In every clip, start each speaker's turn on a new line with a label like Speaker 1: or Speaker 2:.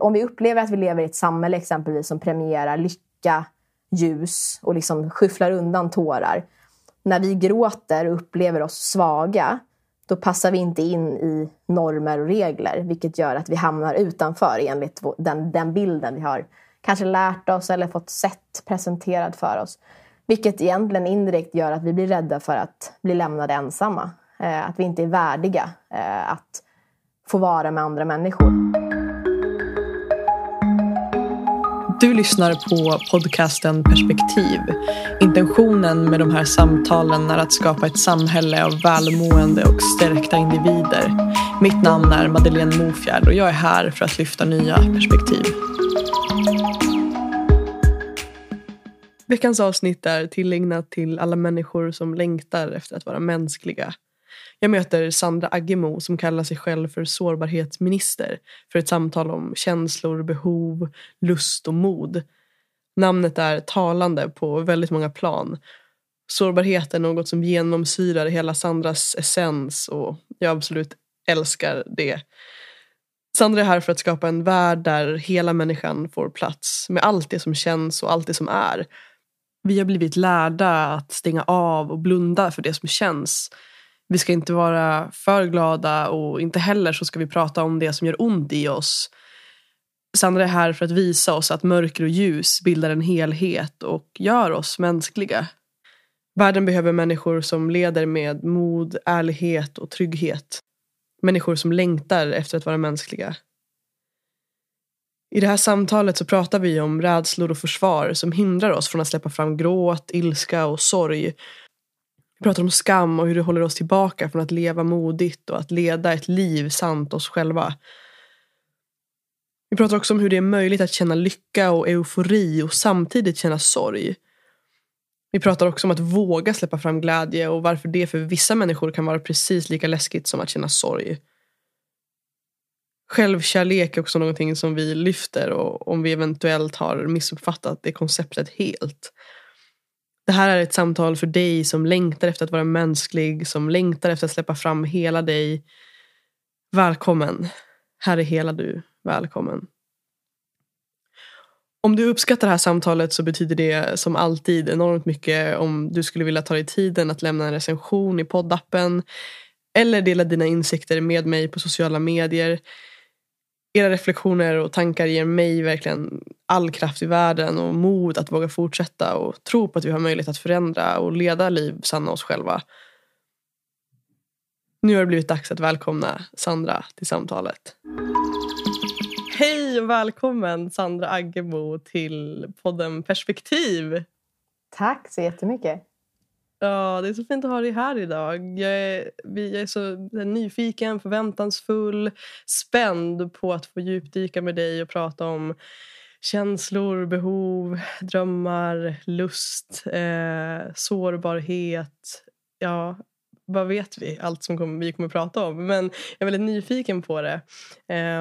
Speaker 1: Om vi upplever att vi lever i ett samhälle exempelvis som premierar lycka, ljus och liksom skyfflar undan tårar. När vi gråter och upplever oss svaga, då passar vi inte in i normer och regler, vilket gör att vi hamnar utanför enligt den, den bilden vi har kanske lärt oss eller fått sett presenterad för oss. Vilket egentligen indirekt gör att vi blir rädda för att bli lämnade ensamma. Eh, att vi inte är värdiga eh, att få vara med andra människor.
Speaker 2: Du lyssnar på podcasten Perspektiv. Intentionen med de här samtalen är att skapa ett samhälle av välmående och stärkta individer. Mitt namn är Madeleine Mofjärd och jag är här för att lyfta nya perspektiv. Veckans avsnitt är tillägnat till alla människor som längtar efter att vara mänskliga. Jag möter Sandra Aggemo som kallar sig själv för sårbarhetsminister för ett samtal om känslor, behov, lust och mod. Namnet är talande på väldigt många plan. Sårbarhet är något som genomsyrar hela Sandras essens och jag absolut älskar det. Sandra är här för att skapa en värld där hela människan får plats med allt det som känns och allt det som är. Vi har blivit lärda att stänga av och blunda för det som känns vi ska inte vara för glada och inte heller så ska vi prata om det som gör ont i oss. Sandra är här för att visa oss att mörker och ljus bildar en helhet och gör oss mänskliga. Världen behöver människor som leder med mod, ärlighet och trygghet. Människor som längtar efter att vara mänskliga. I det här samtalet så pratar vi om rädslor och försvar som hindrar oss från att släppa fram gråt, ilska och sorg vi pratar om skam och hur det håller oss tillbaka från att leva modigt och att leda ett liv sant oss själva. Vi pratar också om hur det är möjligt att känna lycka och eufori och samtidigt känna sorg. Vi pratar också om att våga släppa fram glädje och varför det för vissa människor kan vara precis lika läskigt som att känna sorg. Självkärlek är också någonting som vi lyfter och om vi eventuellt har missuppfattat det konceptet helt. Det här är ett samtal för dig som längtar efter att vara mänsklig, som längtar efter att släppa fram hela dig. Välkommen. Här är hela du. Välkommen. Om du uppskattar det här samtalet så betyder det som alltid enormt mycket om du skulle vilja ta dig tiden att lämna en recension i poddappen eller dela dina insikter med mig på sociala medier. Era reflektioner och tankar ger mig verkligen all kraft i världen och mod att våga fortsätta och tro på att vi har möjlighet att förändra och leda liv sanna oss själva. Nu har det blivit dags att välkomna Sandra till samtalet. Hej och välkommen Sandra Aggebo till podden Perspektiv.
Speaker 1: Tack så jättemycket.
Speaker 2: Ja, det är så fint att ha dig här idag. Jag är, jag är så nyfiken, förväntansfull, spänd på att få djupdyka med dig och prata om känslor, behov, drömmar, lust, eh, sårbarhet. Ja, vad vet vi? Allt som kom, vi kommer att prata om. Men jag är väldigt nyfiken på det.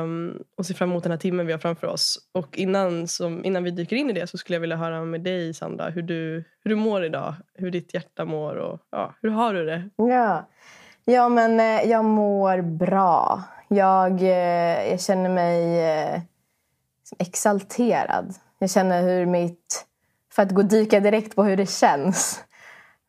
Speaker 2: Um, och ser fram emot den här timmen vi har framför oss. Och innan, som, innan vi dyker in i det så skulle jag vilja höra med dig Sandra hur du, hur du mår idag. Hur ditt hjärta mår och ja, hur har du det?
Speaker 1: Ja, ja men eh, jag mår bra. Jag, eh, jag känner mig eh, exalterad. Jag känner hur mitt... För att gå dyka direkt på hur det känns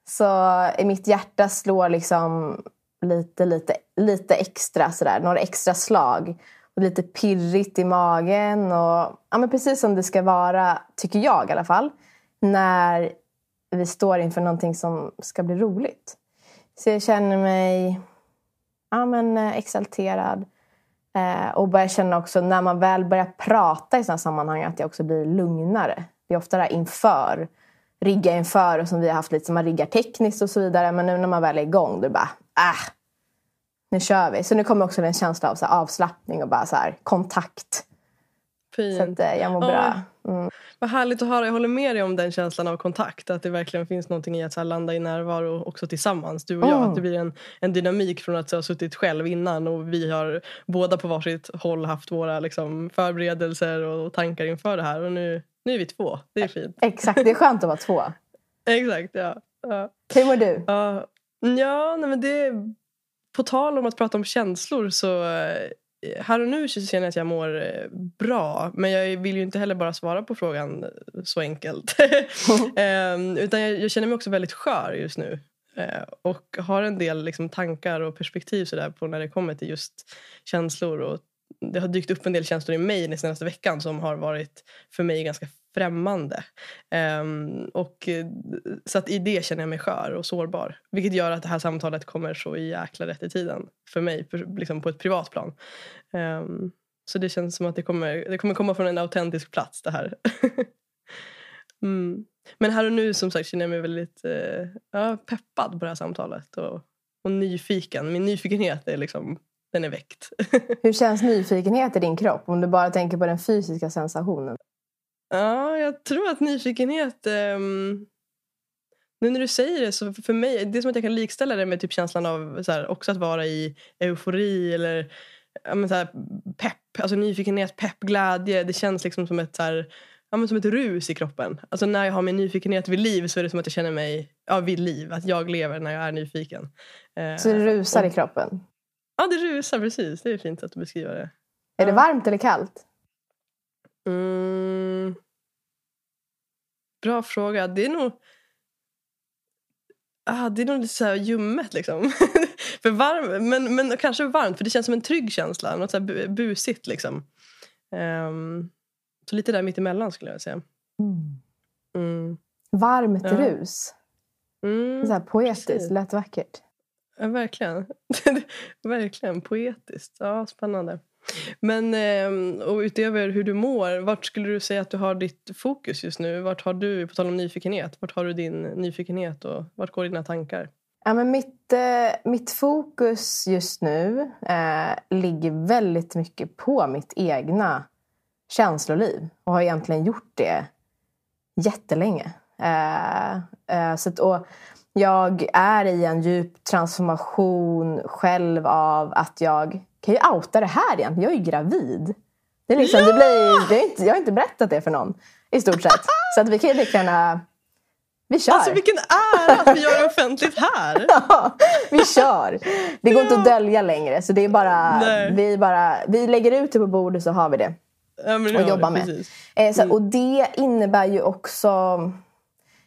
Speaker 1: så mitt hjärta slår liksom lite, lite, lite extra sådär. Några extra slag. Och lite pirrigt i magen. Och, ja, men precis som det ska vara, tycker jag i alla fall. När vi står inför någonting som ska bli roligt. Så jag känner mig ja, men, eh, exalterad. Eh, och börjar känna också när man väl börjar prata i sådana sammanhang att jag också blir lugnare. Det är ofta där inför rigga inför och som vi har haft lite som man riggar tekniskt och så vidare. Men nu när man väl är igång då är det bara, äh, nu kör vi. Så nu kommer också en känsla av så här, avslappning och bara så här, kontakt. Fint. Så att eh, jag mår bra.
Speaker 2: Mm. Vad härligt att höra. Jag håller med dig om den känslan av kontakt. Att det verkligen finns någonting i att så landa i närvaro också tillsammans. Du och jag. Mm. Att det blir en, en dynamik från att ha suttit själv innan och vi har båda på varsitt håll haft våra liksom, förberedelser och tankar inför det här. Och nu nu är vi två. Det är fint.
Speaker 1: Exakt, det är skönt att vara två.
Speaker 2: Exakt, ja. ja.
Speaker 1: Hur mår du?
Speaker 2: Ja, ja nej men det... På tal om att prata om känslor så... här och nu så känner jag att jag mår eh, bra. Men jag vill ju inte heller bara svara på frågan så enkelt. um, utan jag, jag, känner mig också väldigt skör just nu. Uh, och har en del liksom, tankar och perspektiv så där, på när det kommer till just känslor. Och det har dykt upp en del känslor i mig den senaste veckan som har varit för mig ganska främmande. Um, och, eh, så att i det känner jag mig skör och sårbar. Vilket gör att det här samtalet kommer så jäkla rätt i tiden för mig för, liksom på ett privat plan. Um, så det känns som att det kommer, det kommer komma från en autentisk plats det här. mm. Men här och nu som sagt känner jag mig väldigt uh, ja, peppad på det här samtalet. Och, och nyfiken. Min nyfikenhet är liksom den är väckt.
Speaker 1: Hur känns nyfikenhet i din kropp om du bara tänker på den fysiska sensationen?
Speaker 2: Ja, jag tror att nyfikenhet... Um, nu när du säger det, så för mig, det är som att jag kan likställa det med typ känslan av så här, också att vara i eufori eller ja, men så här, pepp. Alltså nyfikenhet, pepp, glädje. Det känns liksom som ett, så här, ja, men som ett rus i kroppen. Alltså när jag har min nyfikenhet vid liv så är det som att jag känner mig ja, vid liv. Att jag lever när jag är nyfiken.
Speaker 1: Så det rusar och, i kroppen?
Speaker 2: Ja, det rusar precis. Det är fint att du beskriver det.
Speaker 1: Är det varmt eller kallt?
Speaker 2: Mm. Bra fråga. Det är nog... Ah, det är nog lite så här ljummet liksom. för varm, men, men kanske varmt för det känns som en trygg känsla. Något så här busigt liksom. Um, så lite där mittemellan skulle jag säga. Mm.
Speaker 1: Mm. Varmt ja. rus. Mm, så poetiskt, lätt vackert.
Speaker 2: Ja, verkligen. verkligen poetiskt. Ja, spännande. Men ehm, och utöver hur du mår, vart skulle du säga att du har ditt fokus just nu? Vart har du, på tal om nyfikenhet, vart har du din nyfikenhet och vart går dina tankar?
Speaker 1: Ja, men mitt, eh, mitt fokus just nu eh, ligger väldigt mycket på mitt egna känsloliv och har egentligen gjort det jättelänge. Eh, eh, så att, och jag är i en djup transformation själv av att jag kan ju outa det här igen. Jag är ju gravid. Det är liksom, ja! det blir, det är inte, jag har inte berättat det för någon i stort sett. Så att vi kan ju lika gärna... Vi kör!
Speaker 2: Alltså vilken ära att vi gör det offentligt här!
Speaker 1: ja, vi kör! Det går ja. inte att dölja längre. Så det är bara, vi, bara, vi lägger ut det på bordet så har vi det. Ja, och jobbar med. Eh, så, mm. Och det innebär ju också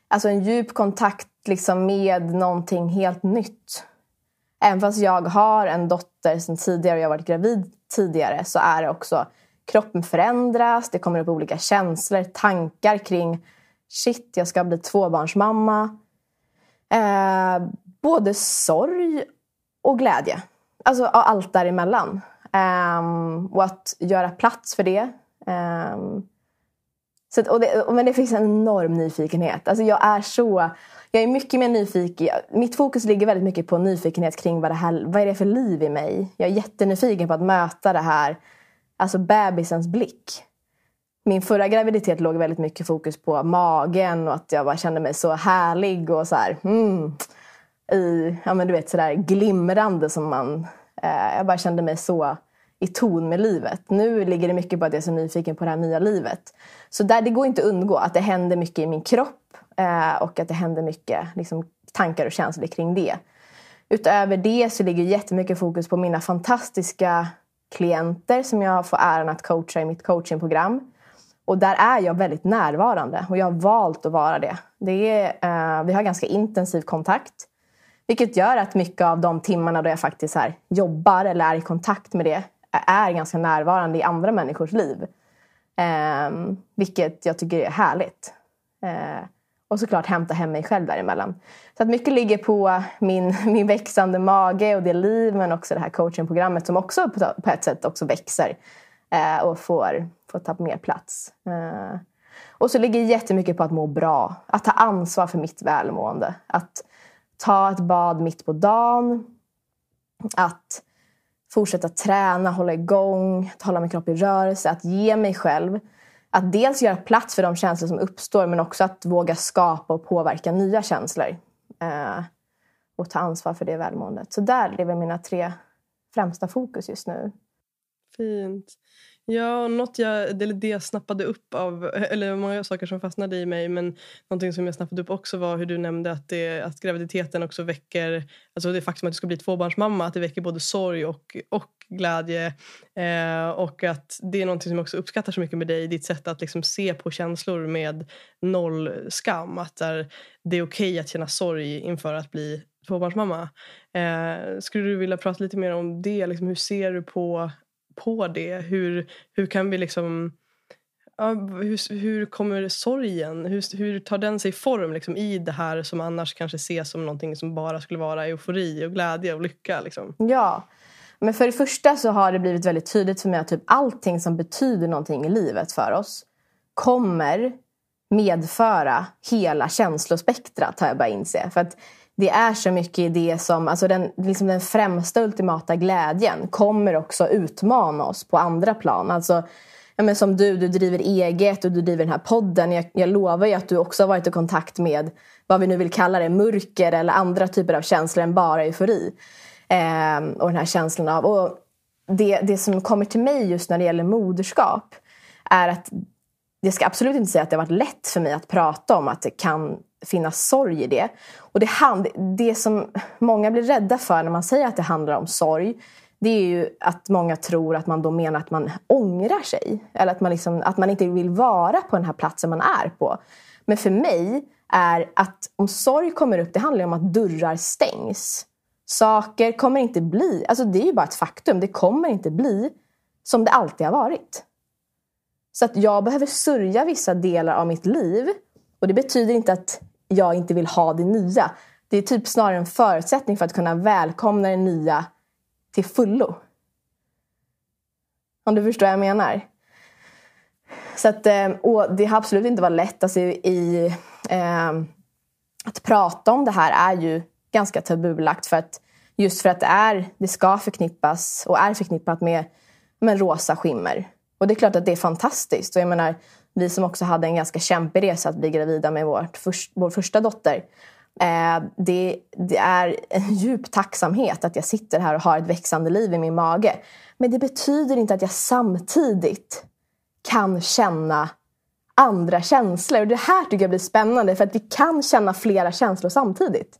Speaker 1: alltså en djup kontakt liksom med någonting helt nytt. Även fast jag har en dotter sen tidigare och jag har varit gravid tidigare så är det också kroppen förändras, det kommer upp olika känslor, tankar kring shit, jag ska bli tvåbarnsmamma. Eh, både sorg och glädje. Alltså allt däremellan. Um, och att göra plats för det. Um, så och det, men det finns en enorm nyfikenhet. Alltså jag är så jag är mycket mer nyfiken. Mitt fokus ligger väldigt mycket på nyfikenhet kring vad, det här, vad är det för liv i mig. Jag är jättenyfiken på att möta det här, alltså bebisens blick. Min förra graviditet låg väldigt mycket fokus på magen och att jag bara kände mig så härlig och så här, mm, i, ja men du vet sådär glimrande som man, eh, jag bara kände mig så i ton med livet. Nu ligger det mycket på att jag är så nyfiken på det här nya livet. Så där, det går inte att undgå att det händer mycket i min kropp Eh, och att det händer mycket liksom, tankar och känslor kring det. Utöver det så ligger jättemycket fokus på mina fantastiska klienter som jag får äran att coacha i mitt coachingprogram. Och där är jag väldigt närvarande och jag har valt att vara det. det är, eh, vi har ganska intensiv kontakt. Vilket gör att mycket av de timmarna då jag faktiskt här jobbar eller är i kontakt med det är ganska närvarande i andra människors liv. Eh, vilket jag tycker är härligt. Eh, och såklart hämta hem mig själv däremellan. Så att mycket ligger på min, min växande mage och det liv men också det här coachingprogrammet som också på, på ett sätt också växer eh, och får, får ta mer plats. Eh, och så ligger jättemycket på att må bra, att ta ansvar för mitt välmående. Att ta ett bad mitt på dagen, att fortsätta träna, hålla igång, att hålla min kropp i rörelse, att ge mig själv att dels göra plats för de känslor som uppstår men också att våga skapa och påverka nya känslor. Eh, och ta ansvar för det välmåendet. Så där är väl mina tre främsta fokus just nu.
Speaker 2: Fint. Ja, och något jag, det, det jag snappade upp av, eller många saker som fastnade i mig men någonting som jag snappade upp också var hur du nämnde att, det, att graviditeten också väcker, alltså det faktum att du ska bli tvåbarnsmamma, att det väcker både sorg och, och glädje eh, och att det är någonting som jag också uppskattar så mycket med dig, ditt sätt att liksom se på känslor med noll skam, att där, det är okej okay att känna sorg inför att bli tvåbarnsmamma. Eh, skulle du vilja prata lite mer om det? Liksom, hur ser du på på det? Hur, hur kan vi liksom... Ja, hur, hur kommer sorgen? Hur, hur tar den sig form liksom, i det här som annars kanske ses som någonting som bara skulle vara eufori och glädje och lycka? Liksom?
Speaker 1: Ja, men för det första så har det blivit väldigt tydligt för mig att typ allting som betyder någonting i livet för oss kommer medföra hela känslospektrat har jag börjat inse. För att det är så mycket i det som, alltså den, liksom den främsta ultimata glädjen kommer också utmana oss på andra plan. Alltså, ja, men som du, du driver eget och du driver den här podden. Jag, jag lovar ju att du också har varit i kontakt med vad vi nu vill kalla det, mörker eller andra typer av känslor än bara eufori. Eh, och den här känslan av, och det, det som kommer till mig just när det gäller moderskap är att jag ska absolut inte säga att det har varit lätt för mig att prata om att det kan finnas sorg i det. Och det, hand, det som många blir rädda för när man säger att det handlar om sorg det är ju att många tror att man då menar att man ångrar sig. Eller att man, liksom, att man inte vill vara på den här platsen man är på. Men för mig är att om sorg kommer upp, det handlar om att dörrar stängs. Saker kommer inte bli, alltså det är ju bara ett faktum, det kommer inte bli som det alltid har varit. Så att jag behöver sörja vissa delar av mitt liv. Och det betyder inte att jag inte vill ha det nya. Det är typ snarare en förutsättning för att kunna välkomna det nya till fullo. Om du förstår vad jag menar. Så att, eh, och det har absolut inte varit lätt. Alltså i, eh, att prata om det här är ju ganska tabubelagt. För att, just för att det, är, det ska förknippas och är förknippat med, med rosa skimmer. Och det är klart att det är fantastiskt. Och jag menar, vi som också hade en ganska kämpig resa att bli gravida med vårt först, vår första dotter. Eh, det, det, är en djup tacksamhet att jag sitter här och har ett växande liv i min mage. Men det betyder inte att jag samtidigt kan känna andra känslor. Och det här tycker jag blir spännande för att vi kan känna flera känslor samtidigt.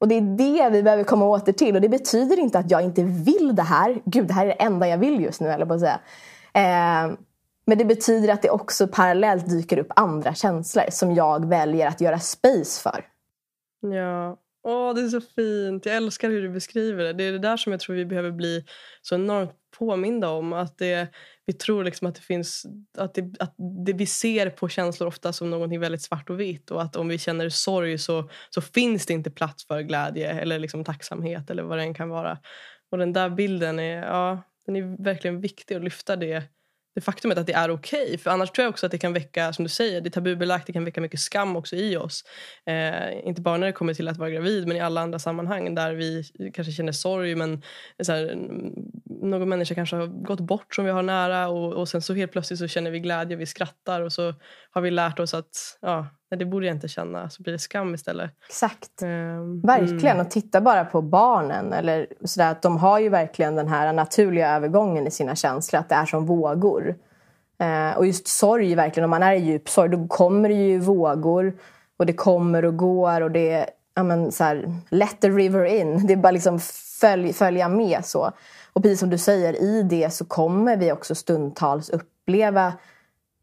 Speaker 1: Och det är det vi behöver komma åter till. Och det betyder inte att jag inte vill det här. Gud, det här är det enda jag vill just nu, eller på att säga. Eh, men det betyder att det också parallellt dyker upp andra känslor som jag väljer att göra space för.
Speaker 2: Ja, Åh, det är så fint. Jag älskar hur du beskriver det. Det är det där som jag tror vi behöver bli så enormt påminda om. Att det, vi tror liksom att det finns att, det, att det vi ser på känslor ofta som något väldigt svart och vitt. Och att om vi känner sorg så, så finns det inte plats för glädje eller liksom tacksamhet eller vad det än kan vara. Och den där bilden är, ja, den är verkligen viktig att lyfta det det faktumet att det är okej. Okay. För annars tror jag också att det kan väcka, som du säger, det är tabubelagt, det kan väcka mycket skam också i oss. Eh, inte bara när det kommer till att vara gravid men i alla andra sammanhang där vi kanske känner sorg men så här, någon människa kanske har gått bort som vi har nära och, och sen så helt plötsligt så känner vi glädje, vi skrattar och så har vi lärt oss att ja, det borde jag inte känna, så blir det skam istället.
Speaker 1: Exakt. Verkligen, mm. och titta bara på barnen. Eller sådär, att de har ju verkligen den här naturliga övergången i sina känslor, att det är som vågor. Uh, och just sorg, verkligen, om man är i djup sorg, då kommer det ju vågor. Och det kommer och går och det är ja, men, så här, let the river in. Det är bara liksom följ, följa med så. Och precis som du säger, i det så kommer vi också stundtals uppleva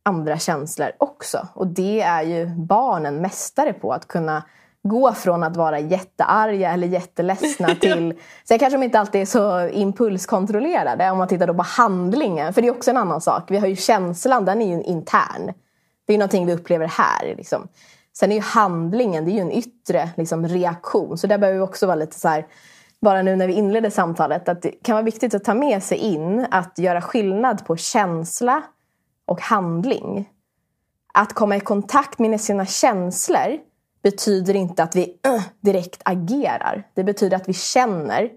Speaker 1: andra känslor också. Och det är ju barnen mästare på, att kunna gå från att vara jättearga eller jätteledsna till... Sen kanske de inte alltid är så impulskontrollerade om man tittar då på handlingen. För det är också en annan sak. Vi har ju känslan, den är ju intern. Det är ju någonting vi upplever här. Liksom. Sen är ju handlingen, det är ju en yttre liksom, reaktion. Så där behöver vi också vara lite så här, bara nu när vi inledde samtalet, att det kan vara viktigt att ta med sig in att göra skillnad på känsla och handling. Att komma i kontakt med sina känslor betyder inte att vi uh, direkt agerar. Det betyder att vi känner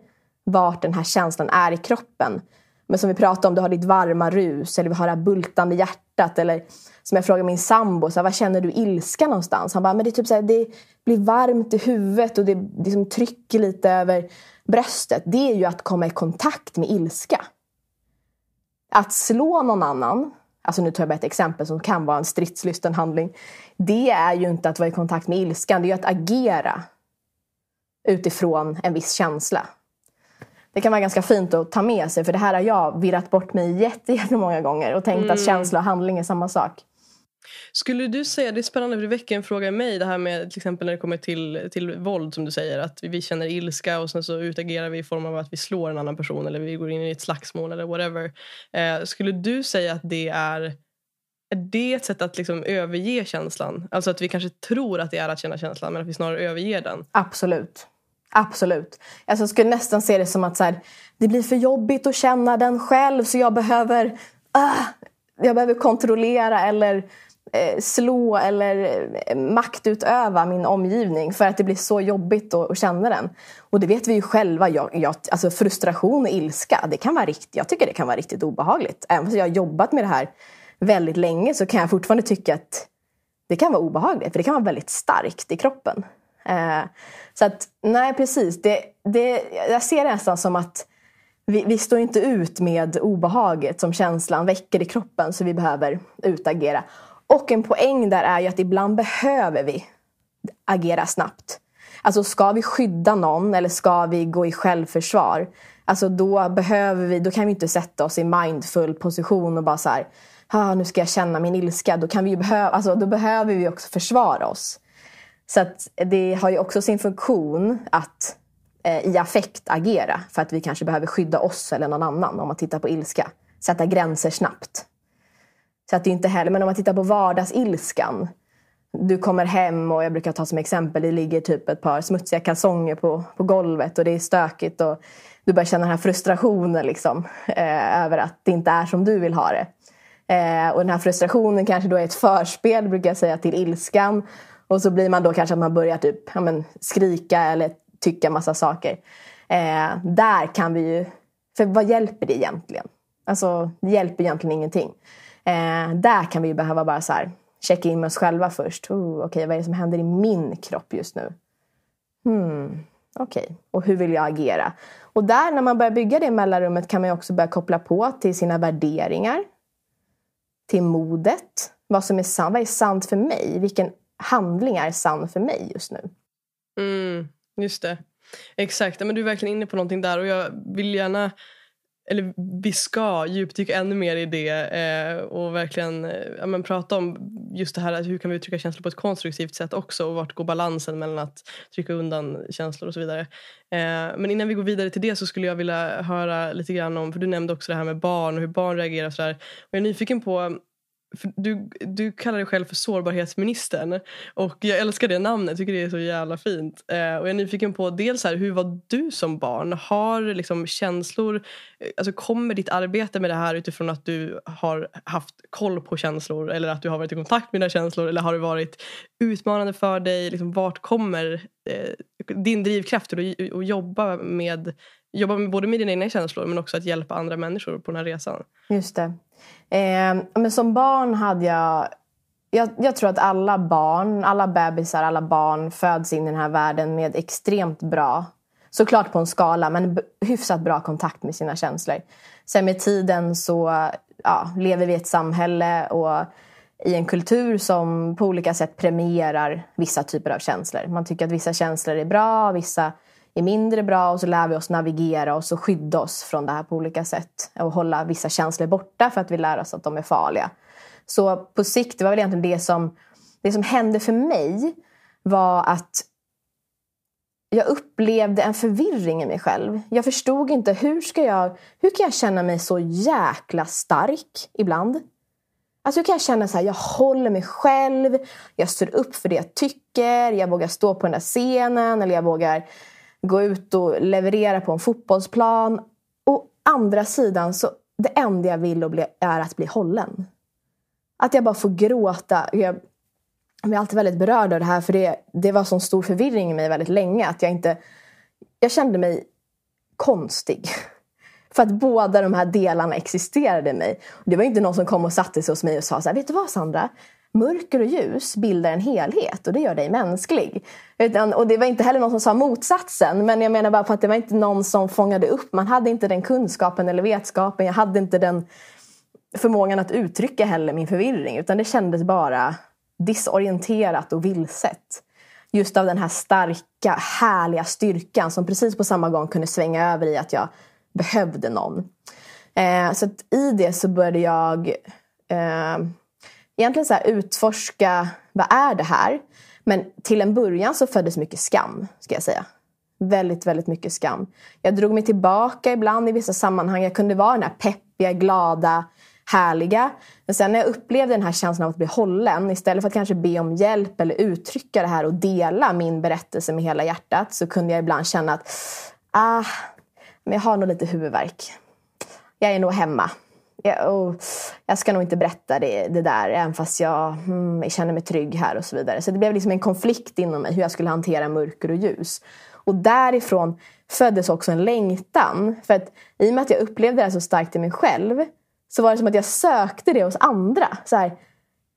Speaker 1: vart den här känslan är i kroppen. Men som vi pratade om, du har ditt varma rus eller vi har det här bultande hjärtat. Eller som jag frågade min sambo, så här, var känner du ilska någonstans? Han bara, men det, är typ så här, det blir varmt i huvudet och det liksom trycker lite över bröstet. Det är ju att komma i kontakt med ilska. Att slå någon annan, alltså nu tar jag bara ett exempel som kan vara en stridslysten handling. Det är ju inte att vara i kontakt med ilskan, det är ju att agera utifrån en viss känsla. Det kan vara ganska fint att ta med sig för det här har jag virrat bort mig jättemånga gånger och tänkt mm. att känsla och handling är samma sak.
Speaker 2: Skulle du säga, det är spännande för det väcker en fråga i mig det här med till exempel när det kommer till, till våld som du säger att vi känner ilska och sen så utagerar vi i form av att vi slår en annan person eller vi går in i ett slagsmål eller whatever. Eh, skulle du säga att det är är det ett sätt att liksom överge känslan? Alltså att vi kanske tror att det är att känna känslan men att vi snarare överger den?
Speaker 1: Absolut. Absolut. Alltså jag skulle nästan se det som att så här, det blir för jobbigt att känna den själv så jag behöver, uh, jag behöver kontrollera eller Eh, slå eller eh, maktutöva min omgivning för att det blir så jobbigt att, att känna den. Och det vet vi ju själva. Jag, jag, alltså frustration och ilska, det kan vara riktigt, jag tycker det kan vara riktigt obehagligt. Även om jag har jobbat med det här väldigt länge så kan jag fortfarande tycka att det kan vara obehagligt. För det kan vara väldigt starkt i kroppen. Eh, så att, nej precis. Det, det, jag ser det nästan som att vi, vi står inte ut med obehaget som känslan väcker i kroppen så vi behöver utagera. Och en poäng där är ju att ibland behöver vi agera snabbt. Alltså ska vi skydda någon eller ska vi gå i självförsvar? Alltså då behöver vi, då kan vi inte sätta oss i mindful position och bara så här, ah, nu ska jag känna min ilska. Då, kan vi behöva, alltså, då behöver vi också försvara oss. Så att det har ju också sin funktion att eh, i affekt agera för att vi kanske behöver skydda oss eller någon annan om man tittar på ilska. Sätta gränser snabbt. Så att det inte heller, men om man tittar på vardagsilskan. Du kommer hem och jag brukar ta som exempel, det ligger typ ett par smutsiga kalsonger på, på golvet och det är stökigt och du börjar känna den här frustrationen liksom, eh, över att det inte är som du vill ha det. Eh, och den här frustrationen kanske då är ett förspel, brukar jag säga, till ilskan. Och så blir man då kanske att man börjar typ, ja, men, skrika eller tycka massa saker. Eh, där kan vi ju... För vad hjälper det egentligen? Alltså, det hjälper egentligen ingenting. Eh, där kan vi behöva bara så här, checka in med oss själva först. Oh, Okej, okay, vad är det som händer i min kropp just nu? Hmm, Okej, okay. och hur vill jag agera? Och där när man börjar bygga det mellanrummet kan man också börja koppla på till sina värderingar. Till modet. Vad som är sant. Vad är sant för mig? Vilken handling är sann för mig just nu?
Speaker 2: Mm, just det. Exakt, men du är verkligen inne på någonting där och jag vill gärna eller vi ska djupdyka ännu mer i det eh, och verkligen eh, ja, men prata om just det här hur kan vi uttrycka känslor på ett konstruktivt sätt också och vart går balansen mellan att trycka undan känslor och så vidare. Eh, men innan vi går vidare till det så skulle jag vilja höra lite grann om, för du nämnde också det här med barn och hur barn reagerar och sådär. Och jag är nyfiken på du, du kallar dig själv för sårbarhetsministern och jag älskar det namnet, tycker det är så jävla fint. Eh, och jag är nyfiken på dels här, hur var du som barn? Har liksom känslor, eh, alltså kommer ditt arbete med det här utifrån att du har haft koll på känslor eller att du har varit i kontakt med dina känslor eller har det varit utmanande för dig? Liksom, vart kommer eh, din drivkraft att, att jobba med jobba med, både med dina egna känslor men också att hjälpa andra människor på den här resan?
Speaker 1: Just det. Eh, men som barn hade jag, jag... Jag tror att alla barn, alla bebisar, alla barn föds in i den här världen med extremt bra, såklart på en skala, men hyfsat bra kontakt med sina känslor. Sen med tiden så ja, lever vi i ett samhälle och i en kultur som på olika sätt premierar vissa typer av känslor. Man tycker att vissa känslor är bra, vissa är mindre bra och så lär vi oss navigera och skydda oss från det här på olika sätt. Och hålla vissa känslor borta för att vi lär oss att de är farliga. Så på sikt, det var väl egentligen det som, det som hände för mig var att jag upplevde en förvirring i mig själv. Jag förstod inte hur ska jag, hur kan jag känna mig så jäkla stark ibland? Alltså hur kan jag känna så här, jag håller mig själv, jag står upp för det jag tycker, jag vågar stå på den där scenen eller jag vågar gå ut och leverera på en fotbollsplan. Å andra sidan, så det enda jag vill bli, är att bli hållen. Att jag bara får gråta. Jag, blir alltid väldigt berörd av det här för det, det var sån stor förvirring i mig väldigt länge. Att jag inte... Jag kände mig konstig. För att båda de här delarna existerade i mig. Det var inte någon som kom och satte sig hos mig och sa så här, vet du vad Sandra? Mörker och ljus bildar en helhet och det gör dig mänsklig. Utan, och det var inte heller någon som sa motsatsen. Men jag menar bara på att det var inte någon som fångade upp. Man hade inte den kunskapen eller vetskapen. Jag hade inte den förmågan att uttrycka heller min förvirring. Utan det kändes bara disorienterat och vilset. Just av den här starka, härliga styrkan som precis på samma gång kunde svänga över i att jag behövde någon. Eh, så i det så började jag eh, egentligen så utforska, vad är det här? Men till en början så föddes mycket skam, ska jag säga. Väldigt, väldigt mycket skam. Jag drog mig tillbaka ibland i vissa sammanhang. Jag kunde vara den här peppiga, glada, härliga. Men sen när jag upplevde den här känslan av att bli hållen, istället för att kanske be om hjälp eller uttrycka det här och dela min berättelse med hela hjärtat, så kunde jag ibland känna att ah, men jag har nog lite huvudvärk. Jag är nog hemma. Jag, och jag ska nog inte berätta det, det där, även fast jag, mm, känner mig trygg här och så vidare. Så det blev liksom en konflikt inom mig, hur jag skulle hantera mörker och ljus. Och därifrån föddes också en längtan. För att i och med att jag upplevde det här så starkt i mig själv så var det som att jag sökte det hos andra. Så här,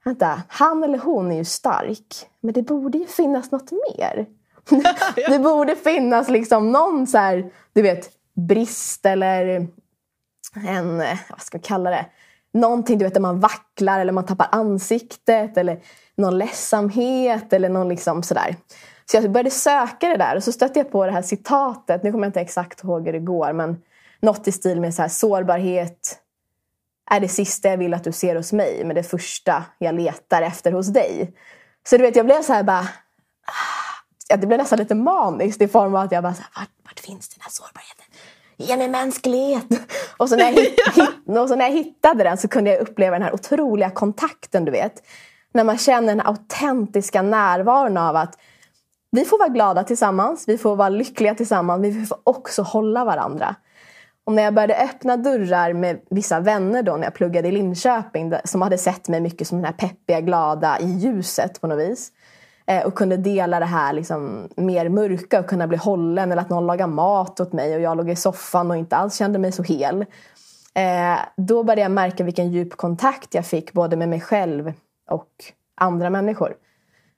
Speaker 1: vänta, han eller hon är ju stark, men det borde ju finnas något mer. det borde finnas liksom någon så här, du vet, brist eller en, vad ska man kalla det? Någonting du vet, där man vacklar eller man tappar ansiktet eller någon ledsamhet eller någon liksom sådär. Så jag började söka det där och så stötte jag på det här citatet. Nu kommer jag inte exakt ihåg hur det går men något i stil med så här, sårbarhet är det sista jag vill att du ser hos mig men det första jag letar efter hos dig. Så du vet, jag blev så här bara... Ah, ja, det blev nästan lite maniskt i form av att jag bara, så här, vart, vart finns den här sårbarheten? Ge mig mänsklighet! Och så, när jag hitt, så när jag hittade den så kunde jag uppleva den här otroliga kontakten, du vet. När man känner den autentiska närvaron av att vi får vara glada tillsammans, vi får vara lyckliga tillsammans, men vi får också hålla varandra. Och när jag började öppna dörrar med vissa vänner då när jag pluggade i Linköping som hade sett mig mycket som den här peppiga, glada i ljuset på något vis. Eh, och kunde dela det här liksom mer mörka och kunna bli hållen eller att någon lagar mat åt mig och jag låg i soffan och inte alls kände mig så hel. Eh, då började jag märka vilken djup kontakt jag fick både med mig själv och andra människor.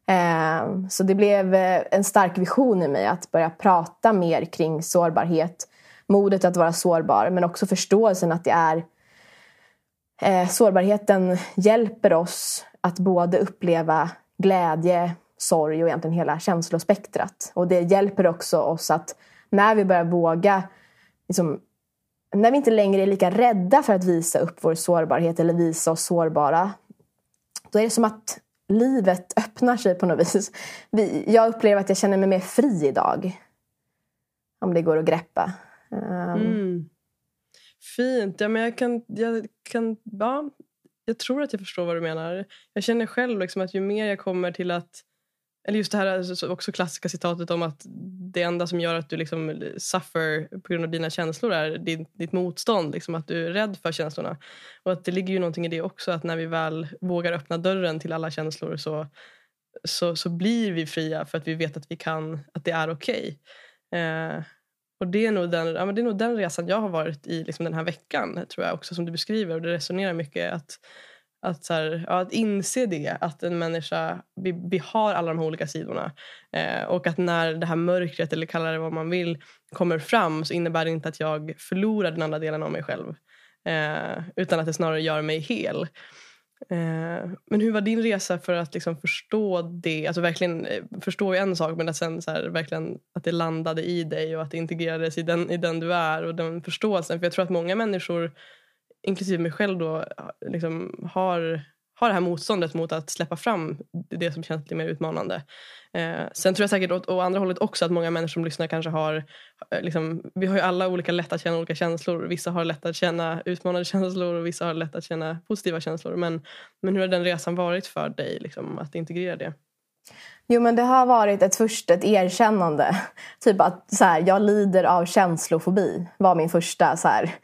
Speaker 1: Eh, så det blev eh, en stark vision i mig att börja prata mer kring sårbarhet. Modet att vara sårbar men också förståelsen att det är eh, sårbarheten hjälper oss att både uppleva glädje, sorg och egentligen hela känslospektrat. Och det hjälper också oss att när vi börjar våga, liksom, när vi inte längre är lika rädda för att visa upp vår sårbarhet eller visa oss sårbara, då är det som att livet öppnar sig på något vis. Jag upplever att jag känner mig mer fri idag. Om det går att greppa. Um... Mm.
Speaker 2: Fint. Ja, men jag kan, jag kan ja, jag tror att jag förstår vad du menar. Jag känner själv liksom att ju mer jag kommer till att eller just det här alltså, också klassiska citatet om att det enda som gör att du liksom suffer på grund av dina känslor är din, ditt motstånd. Liksom att du är rädd för känslorna. Och att det ligger ju någonting i det också. Att när vi väl vågar öppna dörren till alla känslor så, så, så blir vi fria för att vi vet att vi kan, att det är okej. Okay. Eh, och det är, nog den, ja, men det är nog den resan jag har varit i liksom den här veckan. tror jag också Som du beskriver. Och det resonerar mycket. att att, så här, ja, att inse det, att en människa, vi, vi har alla de här olika sidorna. Eh, och att när det här mörkret, eller kalla det vad man vill, kommer fram så innebär det inte att jag förlorar den andra delen av mig själv. Eh, utan att det snarare gör mig hel. Eh, men hur var din resa för att liksom förstå det? Alltså verkligen eh, förstå en sak men att sen så här, verkligen att det landade i dig och att det integrerades i den, i den du är och den förståelsen. För jag tror att många människor inklusive mig själv då, liksom har, har det här motståndet mot att släppa fram det som känns lite mer utmanande. Eh, sen tror jag säkert åt, åt, andra hållet också att många människor som lyssnar kanske har... Eh, liksom, vi har ju alla olika lätt att känna olika känslor. Vissa har lätt att känna utmanande känslor och vissa har lätt att känna positiva känslor. Men, men hur har den resan varit för dig, liksom, att integrera det?
Speaker 1: Jo men det har varit ett först ett erkännande. Typ att så här, jag lider av känslofobi var min första så här,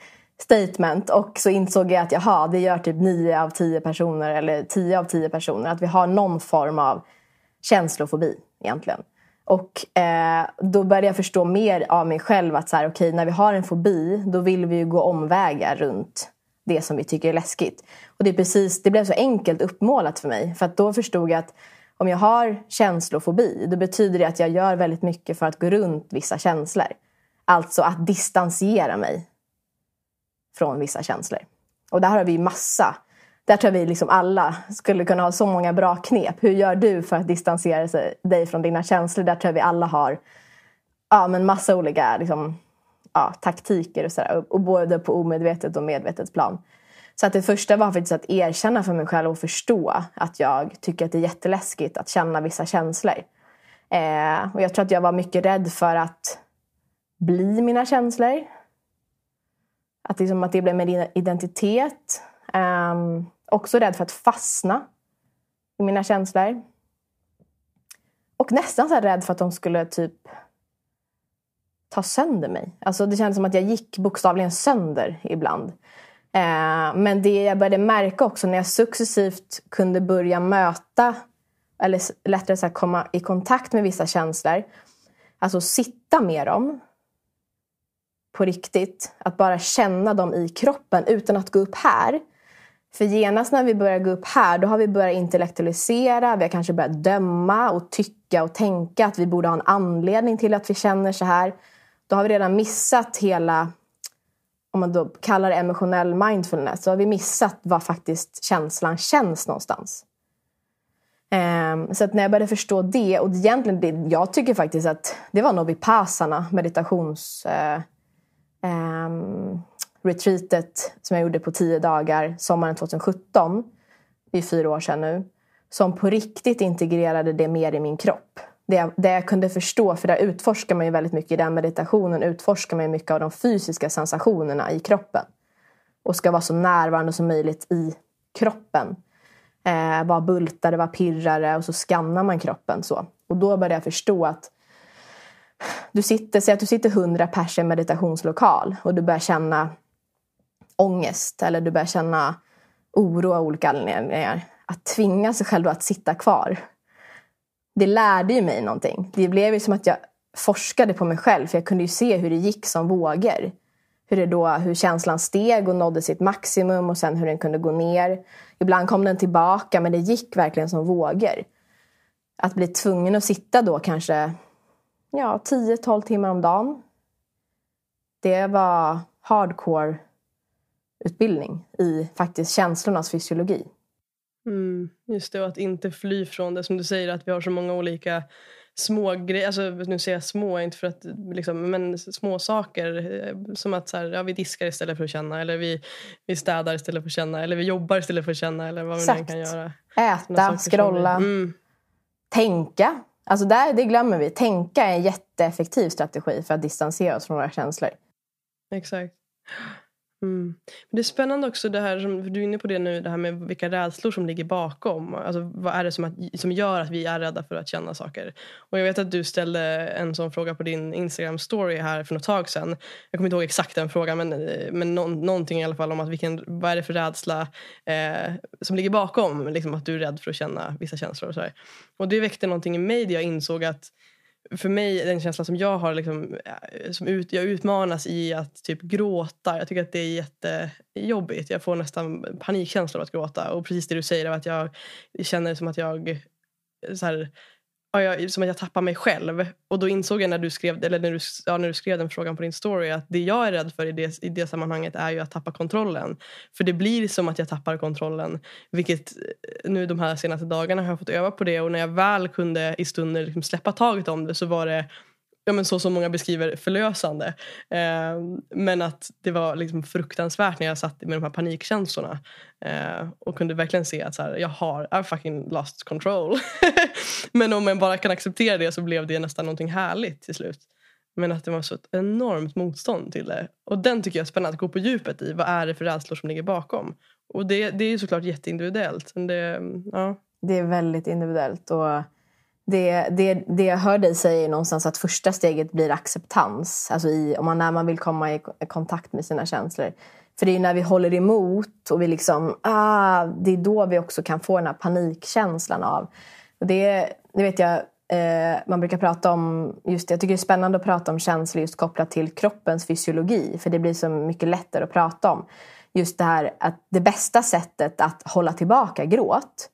Speaker 1: statement och så insåg jag att jaha, det gör typ 9 av 10 personer eller 10 av 10 personer att vi har någon form av känslofobi egentligen. Och eh, då började jag förstå mer av mig själv att så här, okay, när vi har en fobi då vill vi ju gå omvägar runt det som vi tycker är läskigt. Och det, är precis, det blev så enkelt uppmålat för mig för att då förstod jag att om jag har känslofobi då betyder det att jag gör väldigt mycket för att gå runt vissa känslor. Alltså att distansiera mig från vissa känslor. Och där har vi massa. Där tror jag vi liksom alla skulle kunna ha så många bra knep. Hur gör du för att distansera dig från dina känslor? Där tror jag vi alla har ja, men massa olika liksom, ja, taktiker och sådär. Och både på omedvetet och medvetet plan. Så att det första var faktiskt att erkänna för mig själv och förstå att jag tycker att det är jätteläskigt att känna vissa känslor. Eh, och jag tror att jag var mycket rädd för att bli mina känslor. Att, liksom, att det blev min identitet. Um, också rädd för att fastna i mina känslor. Och nästan så rädd för att de skulle typ ta sönder mig. Alltså det kändes som att jag gick bokstavligen sönder ibland. Eh, men det jag började märka också när jag successivt kunde börja möta eller lättare sagt komma i kontakt med vissa känslor. Alltså sitta med dem på riktigt. Att bara känna dem i kroppen utan att gå upp här. För genast när vi börjar gå upp här då har vi börjat intellektualisera, vi har kanske börjat döma och tycka och tänka att vi borde ha en anledning till att vi känner så här. Då har vi redan missat hela om man då kallar det emotionell mindfulness, så har vi missat var faktiskt känslan känns någonstans. Um, så att när jag började förstå det, och egentligen det, jag tycker faktiskt att det var nog vipassana, meditations... Eh, Um, retreatet som jag gjorde på tio dagar sommaren 2017, det är fyra år sedan nu, som på riktigt integrerade det mer i min kropp det jag, det jag kunde förstå, för där utforskar man ju väldigt mycket i den meditationen, utforskar man ju mycket av de fysiska sensationerna i kroppen. Och ska vara så närvarande som möjligt i kroppen. Eh, vad bultar det, vad pirrar det och så skannar man kroppen så. Och då började jag förstå att du sitter, säg att du sitter hundra pers i en meditationslokal och du börjar känna ångest eller du börjar känna oro av olika anledningar. Att tvinga sig själv att sitta kvar det lärde ju mig någonting. Det blev ju som att jag forskade på mig själv för jag kunde ju se hur det gick som vågor. Hur, det då, hur känslan steg och nådde sitt maximum och sen hur den kunde gå ner. Ibland kom den tillbaka men det gick verkligen som vågor. Att bli tvungen att sitta då kanske ja, 10-12 timmar om dagen. Det var hardcore utbildning i faktiskt känslornas fysiologi.
Speaker 2: Mm, just det, och att inte fly från det. Som du säger, att vi har så många olika små grejer. Alltså, nu säger jag små, inte för att, liksom, men små saker. Eh, som att så här, ja, vi diskar istället för att känna. Eller vi, vi städar istället för att känna. Eller vi jobbar istället för att känna. Eller vad man kan göra.
Speaker 1: Äta, scrolla. Mm. Tänka. Alltså där, det glömmer vi. Tänka är en jätteeffektiv strategi för att distansera oss från våra känslor.
Speaker 2: Exakt. Mm. Men det är spännande också det här som du är inne på det nu, det här med vilka rädslor som ligger bakom. Alltså, vad är det som, att, som gör att vi är rädda för att känna saker? Och jag vet att du ställde en sån fråga på din Instagram story här för något tag sedan. Jag kommer inte ihåg exakt den frågan men, eh, men no, någonting i alla fall om att vilken, vad är det för rädsla eh, som ligger bakom liksom, att du är rädd för att känna vissa känslor och så Och det väckte någonting i mig där jag insåg att för mig, den känslan som jag har, liksom, eh, som ut, jag utmanas i att typ gråta. Jag tycker att det är jättejobbigt. Jag får nästan panikkänsla av att gråta. Och precis det du säger, att jag känner som att jag så här, jag, som att jag tappar mig själv. Och då insåg jag när du skrev, eller när du, ja, när du skrev den frågan på din story att det jag är rädd för i det, i det sammanhanget är ju att tappa kontrollen. För det blir som att jag tappar kontrollen. Vilket eh, nu de här senaste dagarna har jag fått öva på det och när jag väl kunde i stunder liksom släppa taget om det så var det ja, men så som många beskriver förlösande. Eh, men att det var liksom fruktansvärt när jag satt med de här panikkänslorna. Eh, och kunde verkligen se att så här, jag har I fucking lost control. men om man bara kan acceptera det så blev det nästan någonting härligt till slut. Men att det var så ett enormt motstånd till det. Och den tycker jag är spännande att gå på djupet i. Vad är det för rädslor som ligger bakom? Och det, det är såklart jätteindividuellt. Men det, ja.
Speaker 1: det är väldigt individuellt. Och det, det, det jag hör dig säga är någonstans att första steget blir acceptans. Alltså i, om man, när man vill komma i kontakt med sina känslor. För det är när vi håller emot och vi liksom, ah, det är då vi också kan få den här panikkänslan av. Och det, det vet jag, eh, man brukar prata om, just jag tycker det är spännande att prata om känslor just kopplat till kroppens fysiologi. För det blir så mycket lättare att prata om. Just det här att det bästa sättet att hålla tillbaka gråt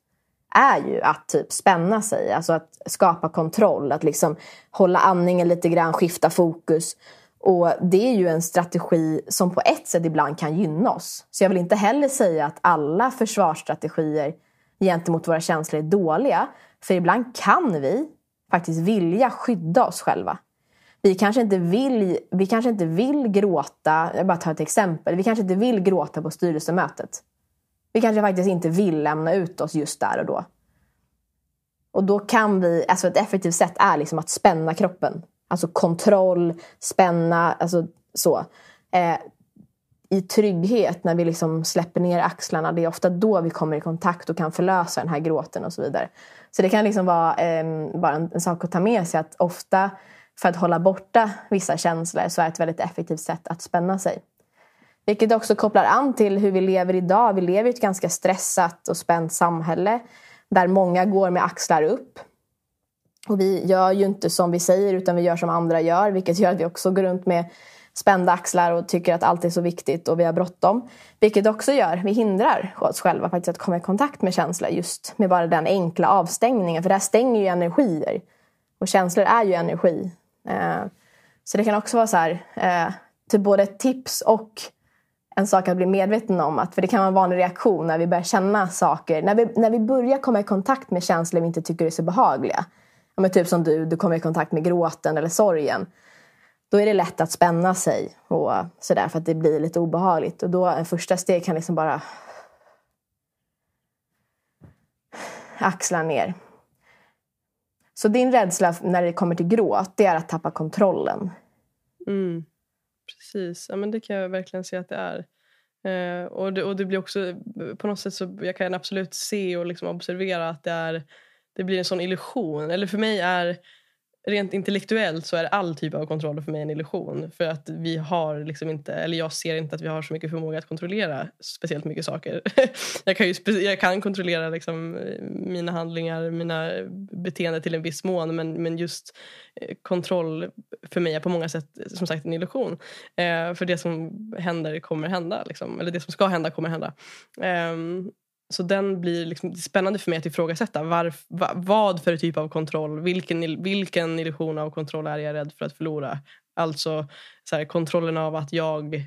Speaker 1: är ju att typ spänna sig, alltså att skapa kontroll, att liksom hålla andningen lite grann, skifta fokus Och det är ju en strategi som på ett sätt ibland kan gynna oss. Så jag vill inte heller säga att alla försvarsstrategier gentemot våra känslor är dåliga. För ibland kan vi faktiskt vilja skydda oss själva. Vi kanske inte vill, vi kanske inte vill gråta, jag bara tar ett exempel. Vi kanske inte vill gråta på styrelsemötet. Vi kanske faktiskt inte vill lämna ut oss just där och då. Och då kan vi, alltså ett effektivt sätt är liksom att spänna kroppen. Alltså kontroll, spänna, alltså så. Eh, I trygghet när vi liksom släpper ner axlarna. Det är ofta då vi kommer i kontakt och kan förlösa den här gråten och så vidare. Så det kan liksom vara eh, bara en, en, sak att ta med sig att ofta för att hålla borta vissa känslor så är det ett väldigt effektivt sätt att spänna sig. Vilket också kopplar an till hur vi lever idag. Vi lever i ett ganska stressat och spänt samhälle där många går med axlar upp. Och vi gör ju inte som vi säger utan vi gör som andra gör vilket gör att vi också går runt med spända axlar och tycker att allt är så viktigt och vi har bråttom. Vilket också gör, vi hindrar oss själva faktiskt att komma i kontakt med känslor just med bara den enkla avstängningen. För det här stänger ju energier. Och känslor är ju energi. Eh, så det kan också vara så här, eh, typ både ett tips och en sak att bli medveten om. Att, för det kan vara en vanlig reaktion när vi börjar känna saker. När vi, när vi börjar komma i kontakt med känslor vi inte tycker är så behagliga. Ja, men typ som du, du kommer i kontakt med gråten eller sorgen. Då är det lätt att spänna sig och sådär för att det blir lite obehagligt. Och då en första steg kan liksom bara axla ner. Så din rädsla när det kommer till gråt, det är att tappa kontrollen.
Speaker 2: Mm. Precis, ja, men det kan jag verkligen se att det är. Eh, och, det, och det blir också på något sätt så jag kan absolut se och liksom observera att det är det blir en sån illusion. Eller för mig är rent intellektuellt så är all typ av kontroll för mig en illusion. För att vi har liksom inte, eller jag ser inte att vi har så mycket förmåga att kontrollera speciellt mycket saker. jag, kan ju, jag kan kontrollera liksom eh, mina handlingar, mina beteenden till en viss mån men, men just eh, kontroll för mig är på många sätt eh, som sagt en illusion. Eh, för det som händer kommer hända. Liksom. Eller det som ska hända kommer hända. Eh, så den blir liksom spännande för mig att ifrågasätta. Varf, va, vad för typ av kontroll, vilken, vilken illusion av kontroll är jag rädd för att förlora? Alltså så här, kontrollen av att jag eh,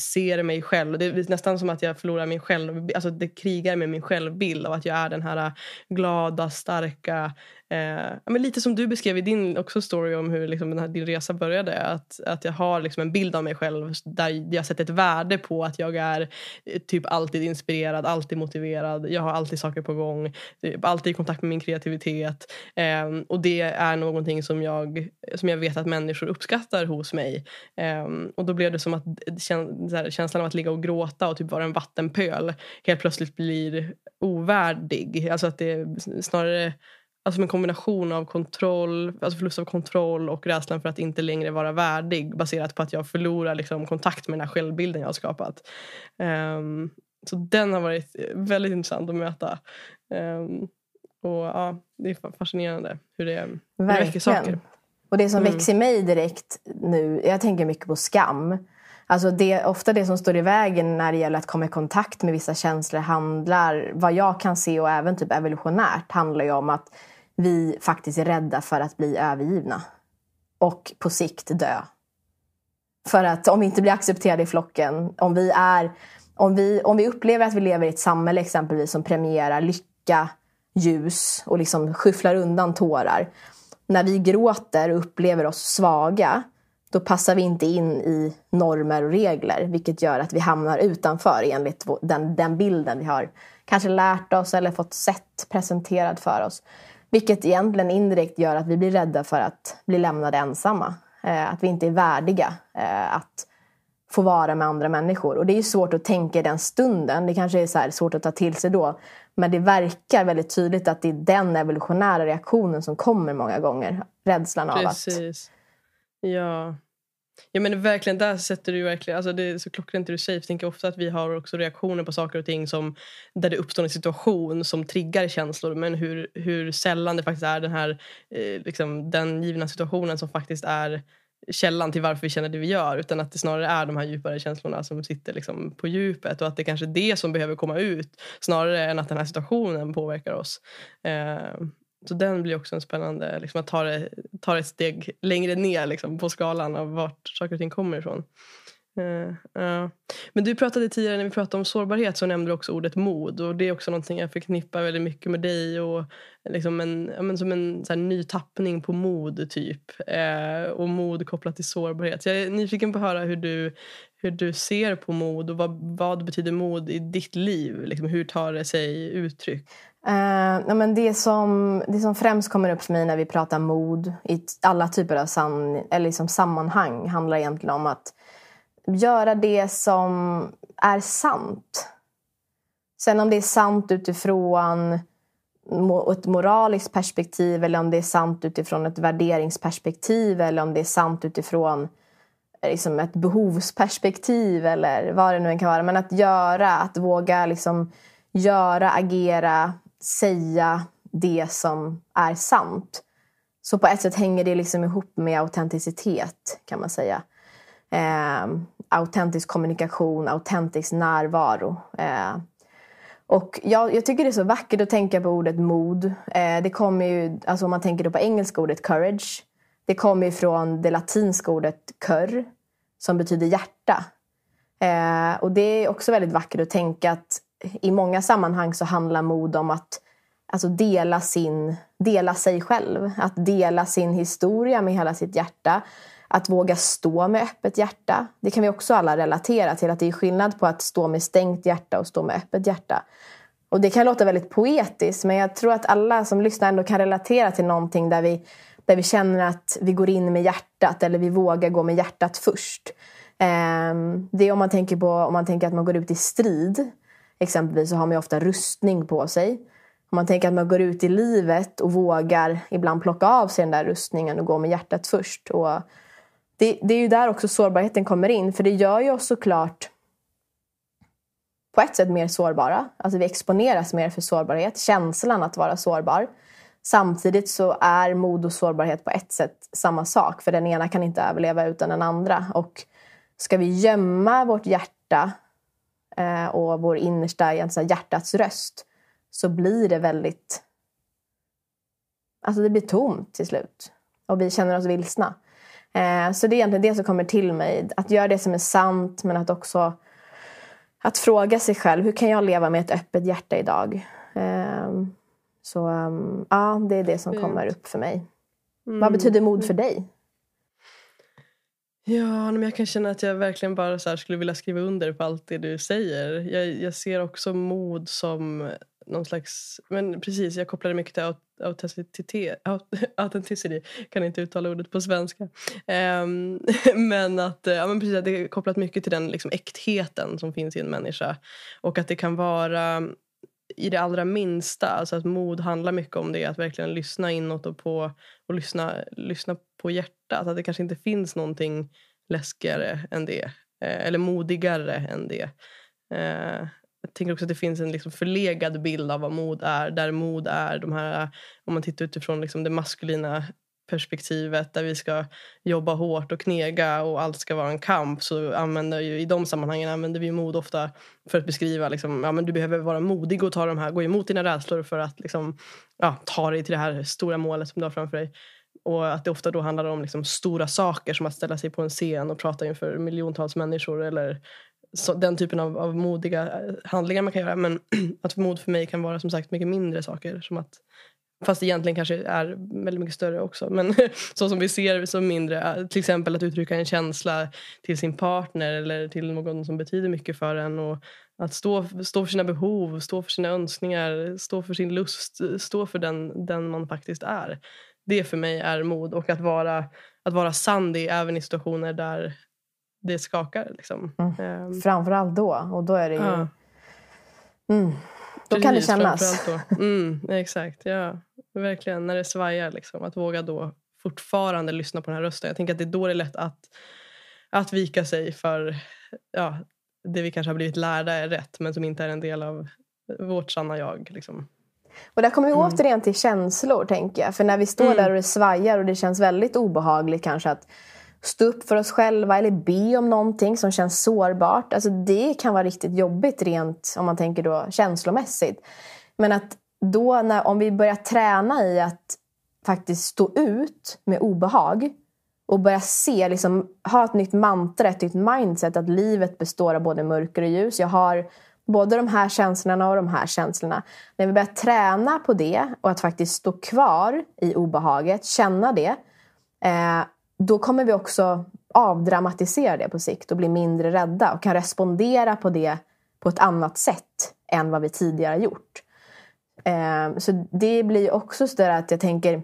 Speaker 2: ser mig själv. Det är nästan som att jag förlorar min själv... Alltså det krigar med min självbild av att jag är den här eh, glada, starka... Eh, men lite som du beskrev i din också story om hur liksom den här, din resa började. Att, att jag har liksom en bild av mig själv där jag sätter ett värde på att jag är eh, typ alltid inspirerad, alltid motiverad. Jag har alltid saker på gång. Typ alltid i kontakt med min kreativitet. Eh, och det är någonting som jag, som jag vet att människor uppskattar hos mig. Eh, och då blev det som att eh, här, känslan av att ligga och gråta och typ vara en vattenpöl helt plötsligt blir ovärdig. Alltså att det snarare alltså en kombination av kontroll, alltså förlust av kontroll och rädslan för att inte längre vara värdig baserat på att jag förlorar liksom, kontakt med den här självbilden jag har skapat. Um, så den har varit väldigt intressant att möta. Um, och ja, Det är fascinerande hur det, hur det väcker saker.
Speaker 1: Och det som mm. växer i mig direkt nu, jag tänker mycket på skam. Alltså det, ofta det som står i vägen när det gäller att komma i kontakt med vissa känslor handlar, vad jag kan se och även typ evolutionärt, handlar ju om att vi faktiskt är rädda för att bli övergivna. Och på sikt dö. För att om vi inte blir accepterade i flocken, om vi, är, om vi, om vi upplever att vi lever i ett samhälle exempelvis som premierar lycka, ljus och liksom skyfflar undan tårar. När vi gråter och upplever oss svaga då passar vi inte in i normer och regler vilket gör att vi hamnar utanför enligt den, den bilden vi har kanske lärt oss eller fått sett presenterad för oss. Vilket egentligen indirekt gör att vi blir rädda för att bli lämnade ensamma. Eh, att vi inte är värdiga eh, att få vara med andra människor. Och det är svårt att tänka i den stunden. Det kanske är så svårt att ta till sig då. Men det verkar väldigt tydligt att det är den evolutionära reaktionen som kommer många gånger. Rädslan av
Speaker 2: Precis. att... Ja. Ja men verkligen, där sätter du verkligen, alltså det är så klockrent det du säger. Jag tänker ofta att vi har också reaktioner på saker och ting som, där det uppstår en situation som triggar känslor. Men hur, hur sällan det faktiskt är den här, eh, liksom, den givna situationen som faktiskt är källan till varför vi känner det vi gör. Utan att det snarare är de här djupare känslorna som sitter liksom på djupet. Och att det kanske är det som behöver komma ut snarare än att den här situationen påverkar oss. Eh, så den blir också en spännande, liksom, att ta det, ta det ett steg längre ner liksom, på skalan av vart saker och ting kommer ifrån. Uh, uh. Men du pratade tidigare när vi pratade om sårbarhet så nämnde du också ordet mod och det är också någonting jag förknippar väldigt mycket med dig och liksom en, ja, men som en så här, ny tappning på mod typ uh, och mod kopplat till sårbarhet. Så jag är nyfiken på att höra hur du, hur du ser på mod och vad, vad betyder mod i ditt liv? Liksom, hur tar det sig uttryck?
Speaker 1: Uh, men det, som, det som främst kommer upp för mig när vi pratar mod i alla typer av san, eller liksom sammanhang handlar egentligen om att göra det som är sant. Sen om det är sant utifrån ett moraliskt perspektiv eller om det är sant utifrån ett värderingsperspektiv eller om det är sant utifrån eh, liksom ett behovsperspektiv eller vad det nu än kan vara. Men att göra, att våga liksom göra, agera, säga det som är sant. Så på ett sätt hänger det liksom ihop med autenticitet kan man säga. Eh, autentisk kommunikation, autentisk närvaro. Eh, och jag, jag, tycker det är så vackert att tänka på ordet mod. Eh, det kommer ju, alltså om man tänker på engelska ordet courage. Det kommer från det latinska ordet cur som betyder hjärta. Eh, och det är också väldigt vackert att tänka att i många sammanhang så handlar mod om att alltså dela, sin, dela sig själv. Att dela sin historia med hela sitt hjärta. Att våga stå med öppet hjärta. Det kan vi också alla relatera till. Att det är skillnad på att stå med stängt hjärta och stå med öppet hjärta. Och det kan låta väldigt poetiskt men jag tror att alla som lyssnar ändå kan relatera till någonting där vi, där vi känner att vi går in med hjärtat eller vi vågar gå med hjärtat först. Ehm, det är om man tänker på om man tänker att man går ut i strid. Exempelvis så har man ju ofta rustning på sig. Om man tänker att man går ut i livet och vågar ibland plocka av sig den där rustningen och gå med hjärtat först. Och det, det är ju där också sårbarheten kommer in. För det gör ju oss såklart på ett sätt mer sårbara. Alltså vi exponeras mer för sårbarhet. Känslan att vara sårbar. Samtidigt så är mod och sårbarhet på ett sätt samma sak. För den ena kan inte överleva utan den andra. Och ska vi gömma vårt hjärta och vår innersta hjärtats röst så blir det väldigt... Alltså det blir tomt till slut. Och vi känner oss vilsna. Eh, så det är egentligen det som kommer till mig. Att göra det som är sant men att också att fråga sig själv, hur kan jag leva med ett öppet hjärta idag? Eh, så um, ja, det är det som kommer upp för mig. Mm. Vad betyder mod för dig?
Speaker 2: Ja, men jag kan känna att jag verkligen bara så skulle vilja skriva under på allt det du säger. Jag, jag ser också mod som någon slags... Men precis, jag kopplar det mycket till autenticitet. Jag kan inte uttala ordet på svenska. Um, men att ja, men precis, det är kopplat mycket till den liksom, äktheten som finns i en människa. Och att det kan vara i det allra minsta. Alltså att mod handlar mycket om det. Att verkligen lyssna inåt och, på, och lyssna, lyssna på hjärtat. Att det kanske inte finns någonting läskigare än det. Eh, eller modigare än det. Eh, jag tänker också att det finns en liksom förlegad bild av vad mod är. Där mod är de här, om man tittar utifrån liksom det maskulina perspektivet där vi ska jobba hårt och knega och allt ska vara en kamp så använder ju, i de sammanhangen använder vi mod ofta för att beskriva liksom, ja, men du behöver vara modig och ta de här, gå emot dina rädslor för att liksom, ja, ta dig till det här stora målet som du har framför dig. Och att det ofta då handlar om liksom stora saker som att ställa sig på en scen och prata inför miljontals människor eller så, den typen av, av modiga eh, handlingar man kan göra. Men att mod för mig kan vara som sagt mycket mindre saker som att Fast egentligen kanske är väldigt mycket större också. Men så som vi ser som mindre. Till exempel att uttrycka en känsla till sin partner eller till någon som betyder mycket för en. Och att stå, stå för sina behov, stå för sina önskningar, stå för sin lust, stå för den, den man faktiskt är. Det för mig är mod. Och att vara, att vara sann även i situationer där det skakar. Liksom.
Speaker 1: Mm. Um, Framförallt då. Och då är det ju... Ja. Mm. Då kan det kännas.
Speaker 2: Mm, exakt, ja. Verkligen, när det svajar. Liksom, att våga då fortfarande lyssna på den här rösten. Jag tänker att det är då det är lätt att, att vika sig för ja, det vi kanske har blivit lärda är rätt men som inte är en del av vårt sanna jag. Liksom.
Speaker 1: Och där kommer vi mm. återigen till känslor tänker jag. För när vi står mm. där och det svajar och det känns väldigt obehagligt kanske att stå upp för oss själva eller be om någonting som känns sårbart. Alltså det kan vara riktigt jobbigt rent om man tänker då känslomässigt. Men att då när, om vi börjar träna i att faktiskt stå ut med obehag och börja se, liksom, ha ett nytt mantra, ett nytt mindset att livet består av både mörker och ljus. Jag har både de här känslorna och de här känslorna. När vi börjar träna på det och att faktiskt stå kvar i obehaget, känna det, eh, då kommer vi också avdramatisera det på sikt och bli mindre rädda och kan respondera på det på ett annat sätt än vad vi tidigare gjort. Eh, så det blir också så att jag tänker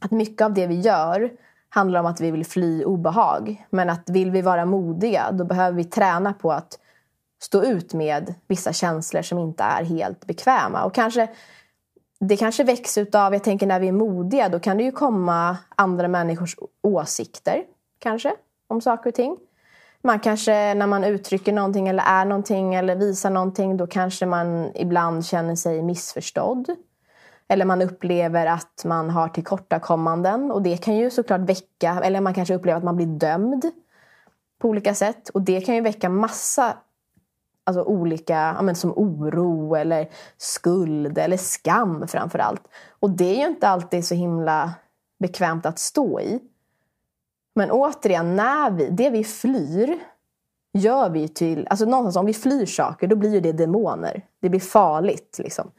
Speaker 1: att mycket av det vi gör handlar om att vi vill fly obehag. Men att vill vi vara modiga då behöver vi träna på att stå ut med vissa känslor som inte är helt bekväma. Och kanske, det kanske väcks utav, jag tänker när vi är modiga, då kan det ju komma andra människors åsikter kanske om saker och ting. Man kanske när man uttrycker någonting eller är någonting eller visar någonting då kanske man ibland känner sig missförstådd. Eller man upplever att man har tillkortakommanden och det kan ju såklart väcka, eller man kanske upplever att man blir dömd på olika sätt och det kan ju väcka massa alltså olika, men som oro eller skuld eller skam framför allt. Och det är ju inte alltid så himla bekvämt att stå i. Men återigen, när vi, det vi flyr gör vi till... Alltså någonstans om vi flyr saker, då blir ju det demoner. Det blir farligt. Liksom.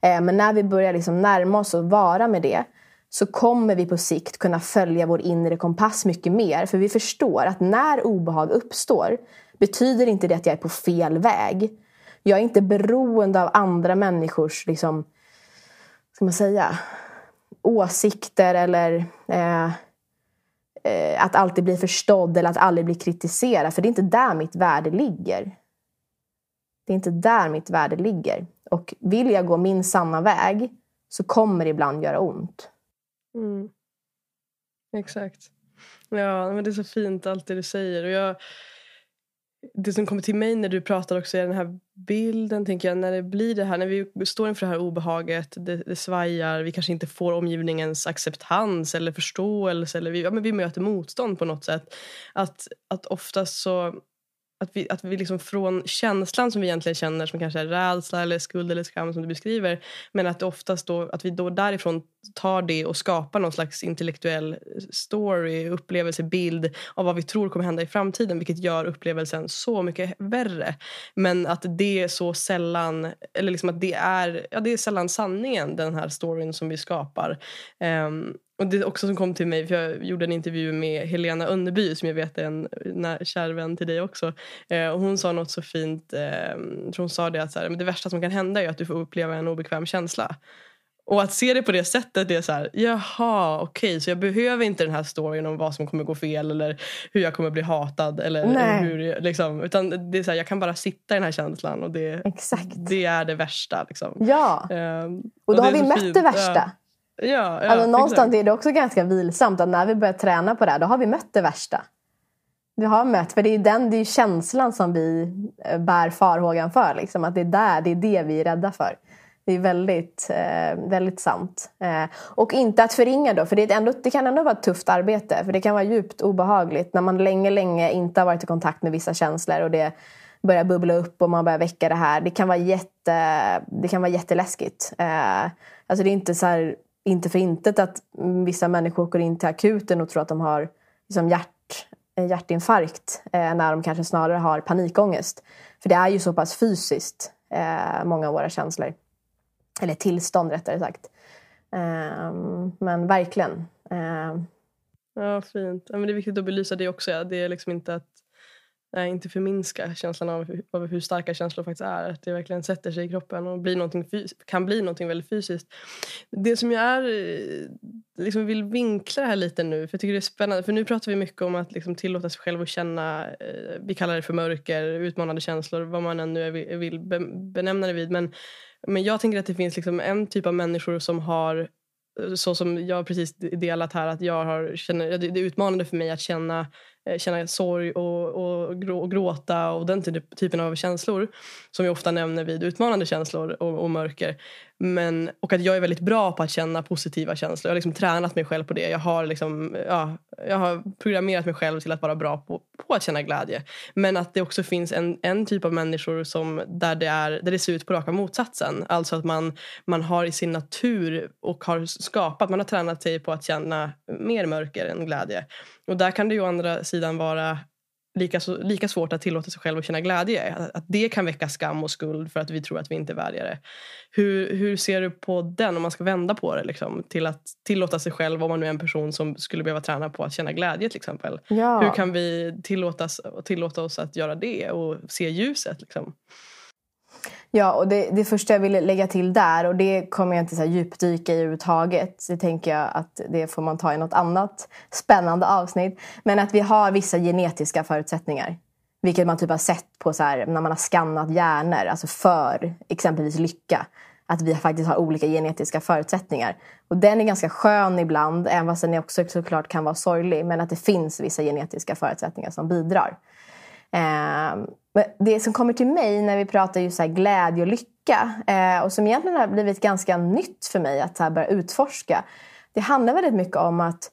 Speaker 1: Eh, men när vi börjar liksom närma oss och vara med det så kommer vi på sikt kunna följa vår inre kompass mycket mer. För vi förstår att när obehag uppstår betyder inte det att jag är på fel väg. Jag är inte beroende av andra människors liksom, ska man säga, åsikter eller eh, eh, att alltid bli förstådd eller att aldrig bli kritiserad. För det är inte där mitt värde ligger. Det är inte där mitt värde ligger. Och vill jag gå min sanna väg så kommer det ibland göra ont.
Speaker 2: Mm. Exakt. Ja, men det är så fint allt det du säger. Och jag, det som kommer till mig när du pratar också är den här bilden, tänker jag, när det blir det här, när vi står inför det här obehaget, det, det svajar, vi kanske inte får omgivningens acceptans eller förståelse, eller vi, ja, men vi möter motstånd på något sätt. Att, att oftast så att vi, att vi liksom från känslan som vi egentligen känner som kanske är rädsla eller skuld eller skam som du beskriver men att det oftast då, att vi då därifrån tar det och skapar någon slags intellektuell story, upplevelse, bild av vad vi tror kommer hända i framtiden vilket gör upplevelsen så mycket värre. Men att det är så sällan, eller liksom att det är, ja, det är sällan sanningen den här storyn som vi skapar. Um, och det också som kom till mig, för jag gjorde en intervju med Helena Önneby som jag vet är en kär vän till dig också. Eh, och hon sa något så fint, eh, hon sa det att så här, men det värsta som kan hända är att du får uppleva en obekväm känsla. Och att se det på det sättet, det är så här, jaha, okej, okay, så jag behöver inte den här storyn om vad som kommer gå fel eller hur jag kommer bli hatad. Eller hur, liksom, utan det är så här, jag kan bara sitta i den här känslan och det,
Speaker 1: Exakt.
Speaker 2: det är det värsta. Liksom.
Speaker 1: Ja, um, och då och har vi mött fint. det värsta. Ja.
Speaker 2: Ja,
Speaker 1: alltså, någonstans är det också ganska vilsamt att när vi börjar träna på det här, då har vi mött det värsta. Vi har mött, för det är den det är känslan som vi eh, bär farhågan för. Liksom, att det är där, det är det vi är rädda för. Det är väldigt, eh, väldigt sant. Eh, och inte att förringa då, för det, ändå, det kan ändå vara ett tufft arbete. För det kan vara djupt obehagligt när man länge, länge inte har varit i kontakt med vissa känslor och det börjar bubbla upp och man börjar väcka det här. Det kan vara, jätte, det kan vara jätteläskigt. Eh, alltså det är inte så här, inte för intet att vissa människor går in till akuten och tror att de har liksom hjärt, eh, hjärtinfarkt eh, när de kanske snarare har panikångest. För det är ju så pass fysiskt, eh, många av våra känslor. Eller tillstånd rättare sagt. Eh, men verkligen. Eh.
Speaker 2: Ja, fint. Ja, men det är viktigt att belysa det också. Ja. Det är liksom inte att Eh, inte förminska känslan av hur, av hur starka känslor faktiskt är. Att det verkligen sätter sig i kroppen och blir någonting kan bli någonting väldigt fysiskt. Det som jag är, eh, liksom vill vinkla det här lite nu, för jag tycker det är spännande. För nu pratar vi mycket om att liksom tillåta sig själv att känna, eh, vi kallar det för mörker, utmanande känslor, vad man än nu vill benämna det vid. Men, men jag tänker att det finns liksom en typ av människor som har eh, så som jag precis delat här, att jag har, känner, det är utmanande för mig att känna Eh, känna sorg och, och, grå, och gråta och den typen av känslor som vi ofta nämner vid utmanande känslor och, och mörker. Men, och att jag är väldigt bra på att känna positiva känslor. Jag har liksom tränat mig själv på det. Jag har, liksom, ja, jag har programmerat mig själv till att vara bra på, på att känna glädje. Men att det också finns en, en typ av människor som, där, det är, där det ser ut på raka motsatsen. Alltså att man, man har i sin natur och har skapat, man har tränat sig på att känna mer mörker än glädje. Och där kan det ju å andra sidan vara lika, så, lika svårt att tillåta sig själv att känna glädje. Att, att det kan väcka skam och skuld för att vi tror att vi inte är värdiga det. Hur, hur ser du på den, om man ska vända på det? Liksom, till att tillåta sig själv, om man nu är en person som skulle behöva träna på att känna glädje till exempel. Ja. Hur kan vi tillåtas, tillåta oss att göra det och se ljuset? Liksom?
Speaker 1: Ja, och det, det första jag ville lägga till där, och det kommer jag inte så här djupdyka i överhuvudtaget. Det tänker jag att det får man ta i något annat spännande avsnitt. Men att vi har vissa genetiska förutsättningar. Vilket man typ har sett på så här, när man har skannat hjärnor, alltså för exempelvis lycka. Att vi faktiskt har olika genetiska förutsättningar. Och den är ganska skön ibland, även fast den också såklart kan vara sorglig. Men att det finns vissa genetiska förutsättningar som bidrar. Eh, det som kommer till mig när vi pratar just så glädje och lycka eh, och som egentligen har blivit ganska nytt för mig att så börja utforska. Det handlar väldigt mycket om att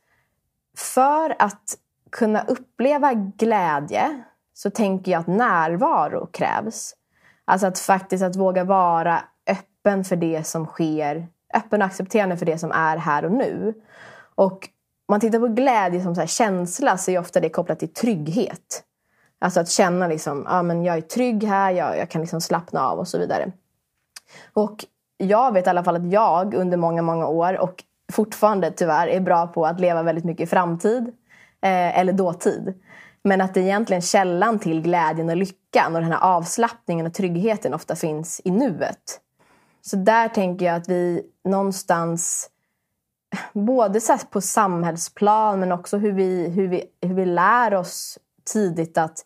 Speaker 1: för att kunna uppleva glädje så tänker jag att närvaro krävs. Alltså att faktiskt att våga vara öppen för det som sker. Öppen och accepterande för det som är här och nu. Och om man tittar på glädje som så känsla så är ofta det kopplat till trygghet. Alltså att känna liksom, ja men jag är trygg här, jag, jag kan liksom slappna av och så vidare. Och jag vet i alla fall att jag under många, många år och fortfarande tyvärr är bra på att leva väldigt mycket i framtid eh, eller dåtid. Men att det egentligen källan till glädjen och lyckan och den här avslappningen och tryggheten ofta finns i nuet. Så där tänker jag att vi någonstans både på samhällsplan men också hur vi, hur vi, hur vi lär oss tidigt att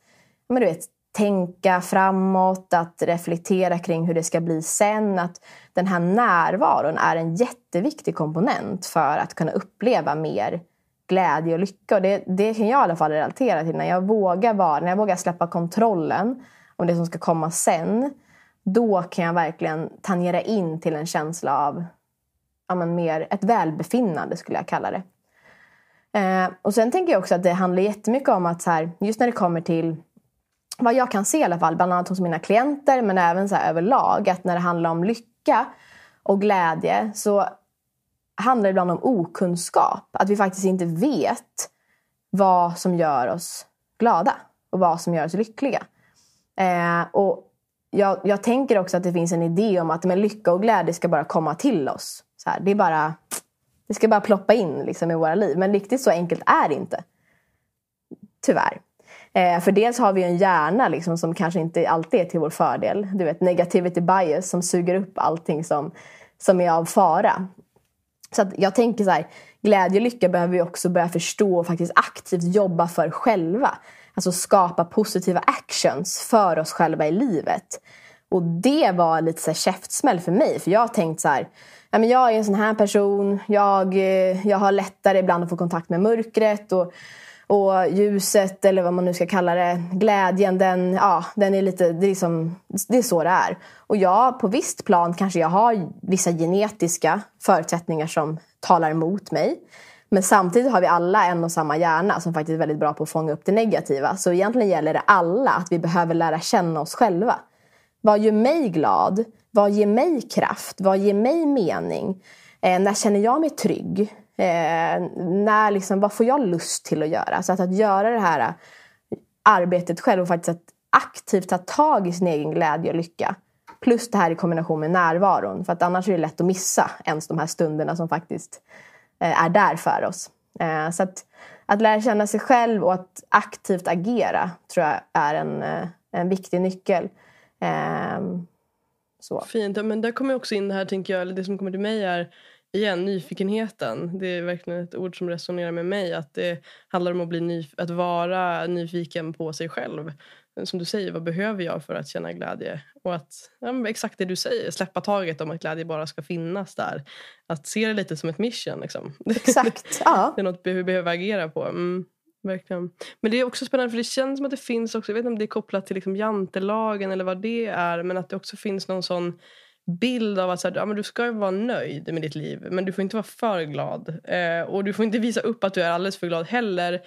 Speaker 1: men du vet, tänka framåt, att reflektera kring hur det ska bli sen. Att den här närvaron är en jätteviktig komponent för att kunna uppleva mer glädje och lycka. Och det, det kan jag i alla fall relatera till. När jag vågar vara, när jag vågar släppa kontrollen om det som ska komma sen. Då kan jag verkligen tangera in till en känsla av ja, men mer ett välbefinnande skulle jag kalla det. Eh, och sen tänker jag också att det handlar jättemycket om att så här, just när det kommer till vad jag kan se i alla fall, bland annat hos mina klienter men även så överlag, att när det handlar om lycka och glädje så handlar det ibland om okunskap. Att vi faktiskt inte vet vad som gör oss glada och vad som gör oss lyckliga. Eh, och jag, jag, tänker också att det finns en idé om att men lycka och glädje ska bara komma till oss. Så här, det är bara det ska bara ploppa in liksom, i våra liv. Men riktigt så enkelt är det inte. Tyvärr. Eh, för dels har vi en hjärna liksom, som kanske inte alltid är till vår fördel. Du vet negativity bias som suger upp allting som, som är av fara. Så jag tänker så här, glädje och lycka behöver vi också börja förstå och faktiskt aktivt jobba för själva. Alltså skapa positiva actions för oss själva i livet. Och det var lite så här käftsmäll för mig. För jag har tänkt så här, jag är en sån här person. Jag, eh, jag har lättare ibland att få kontakt med mörkret. Och, och ljuset, eller vad man nu ska kalla det, glädjen, den, ja, den är lite, det är, liksom, det är så det är. Och ja, på visst plan kanske jag har vissa genetiska förutsättningar som talar emot mig. Men samtidigt har vi alla en och samma hjärna som faktiskt är väldigt bra på att fånga upp det negativa. Så egentligen gäller det alla att vi behöver lära känna oss själva. Vad gör mig glad? Vad ger mig kraft? Vad ger mig mening? Eh, när känner jag mig trygg? Eh, när liksom, vad får jag lust till att göra? Så att, att göra det här eh, arbetet själv och faktiskt att aktivt ta tag i sin egen glädje och lycka. Plus det här i kombination med närvaron. För att annars är det lätt att missa ens de här stunderna som faktiskt eh, är där för oss. Eh, så att, att lära känna sig själv och att aktivt agera tror jag är en, eh, en viktig nyckel. Ehm,
Speaker 2: så. Fint. men där kommer också in det här, tänker jag, eller det som kommer till mig är igen, nyfikenheten. Det är verkligen ett ord som resonerar med mig. Att det handlar om att, bli att vara nyfiken på sig själv. Som du säger, vad behöver jag för att känna glädje? Och att, ja, exakt det du säger, släppa taget om att glädje bara ska finnas där. Att se det lite som ett mission. Liksom.
Speaker 1: Exakt, ja.
Speaker 2: det är något vi behöver agera på. Mm. verkligen. Men det är också spännande för det känns som att det finns också, jag vet inte om det är kopplat till liksom jantelagen eller vad det är, men att det också finns någon sån bild av att så här, ja, men du ska vara nöjd med ditt liv men du får inte vara för glad. Eh, och du får inte visa upp att du är alldeles för glad heller.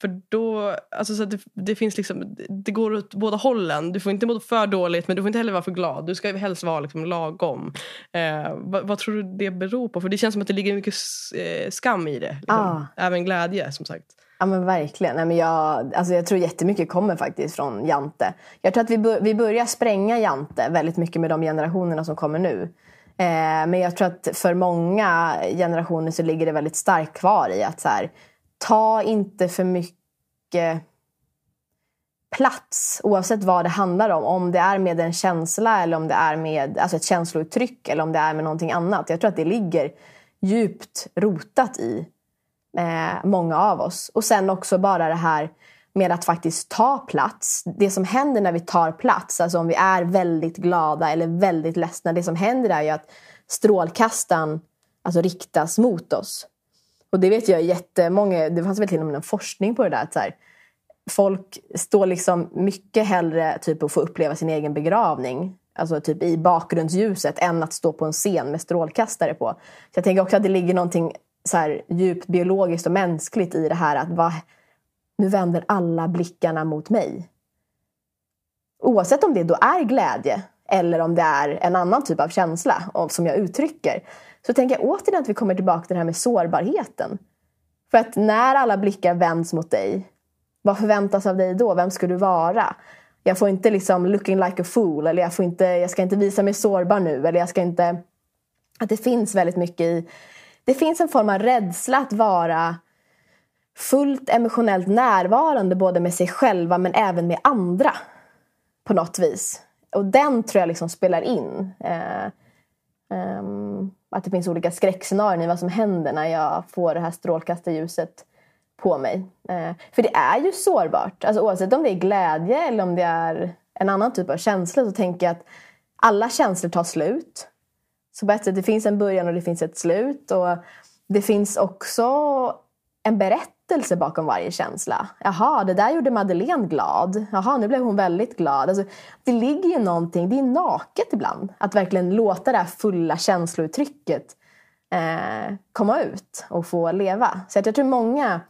Speaker 2: För då, alltså så det, det, finns liksom, det går åt båda hållen. Du får inte må för dåligt men du får inte heller vara för glad. Du ska helst vara liksom lagom. Eh, vad, vad, tror du det beror på? För det känns som att det ligger mycket eh, skam i det. Liksom. Ah. Även glädje som sagt.
Speaker 1: Ja men verkligen. Nej, men jag, alltså jag tror jättemycket kommer faktiskt från Jante. Jag tror att vi, vi börjar spränga Jante väldigt mycket med de generationerna som kommer nu. Eh, men jag tror att för många generationer så ligger det väldigt starkt kvar i att så här, ta inte för mycket plats oavsett vad det handlar om. Om det är med en känsla eller om det är med alltså ett känslouttryck eller om det är med någonting annat. Jag tror att det ligger djupt rotat i eh, många av oss. Och sen också bara det här med att faktiskt ta plats. Det som händer när vi tar plats, alltså om vi är väldigt glada eller väldigt ledsna. Det som händer är ju att strålkastaren alltså, riktas mot oss. Och det vet jag jättemånga, det fanns väl till och med en forskning på det där. Att så här, folk står liksom mycket hellre typ att få uppleva sin egen begravning. Alltså typ i bakgrundsljuset än att stå på en scen med strålkastare på. Så jag tänker också att det ligger någonting så här, djupt biologiskt och mänskligt i det här att va, nu vänder alla blickarna mot mig. Oavsett om det då är glädje eller om det är en annan typ av känsla som jag uttrycker. Så tänker jag återigen att vi kommer tillbaka till det här med sårbarheten. För att när alla blickar vänds mot dig, vad förväntas av dig då? Vem ska du vara? Jag får inte liksom looking like a fool eller jag, får inte, jag ska inte visa mig sårbar nu. Eller jag ska inte... Att det finns väldigt mycket i det finns en form av rädsla att vara fullt emotionellt närvarande både med sig själva men även med andra. På något vis. Och den tror jag liksom spelar in. Eh, eh, att det finns olika skräckscenarier i vad som händer när jag får det här strålkastarljuset på mig. Eh, för det är ju sårbart. Alltså, oavsett om det är glädje eller om det är en annan typ av känsla så tänker jag att alla känslor tar slut. Så på ett sätt, det finns en början och det finns ett slut. Och det finns också en berättelse bakom varje känsla. Jaha, det där gjorde Madeleine glad. Jaha, nu blev hon väldigt glad. Alltså, det ligger ju någonting, det är naket ibland. Att verkligen låta det här fulla känslouttrycket eh, komma ut och få leva. Så jag tror många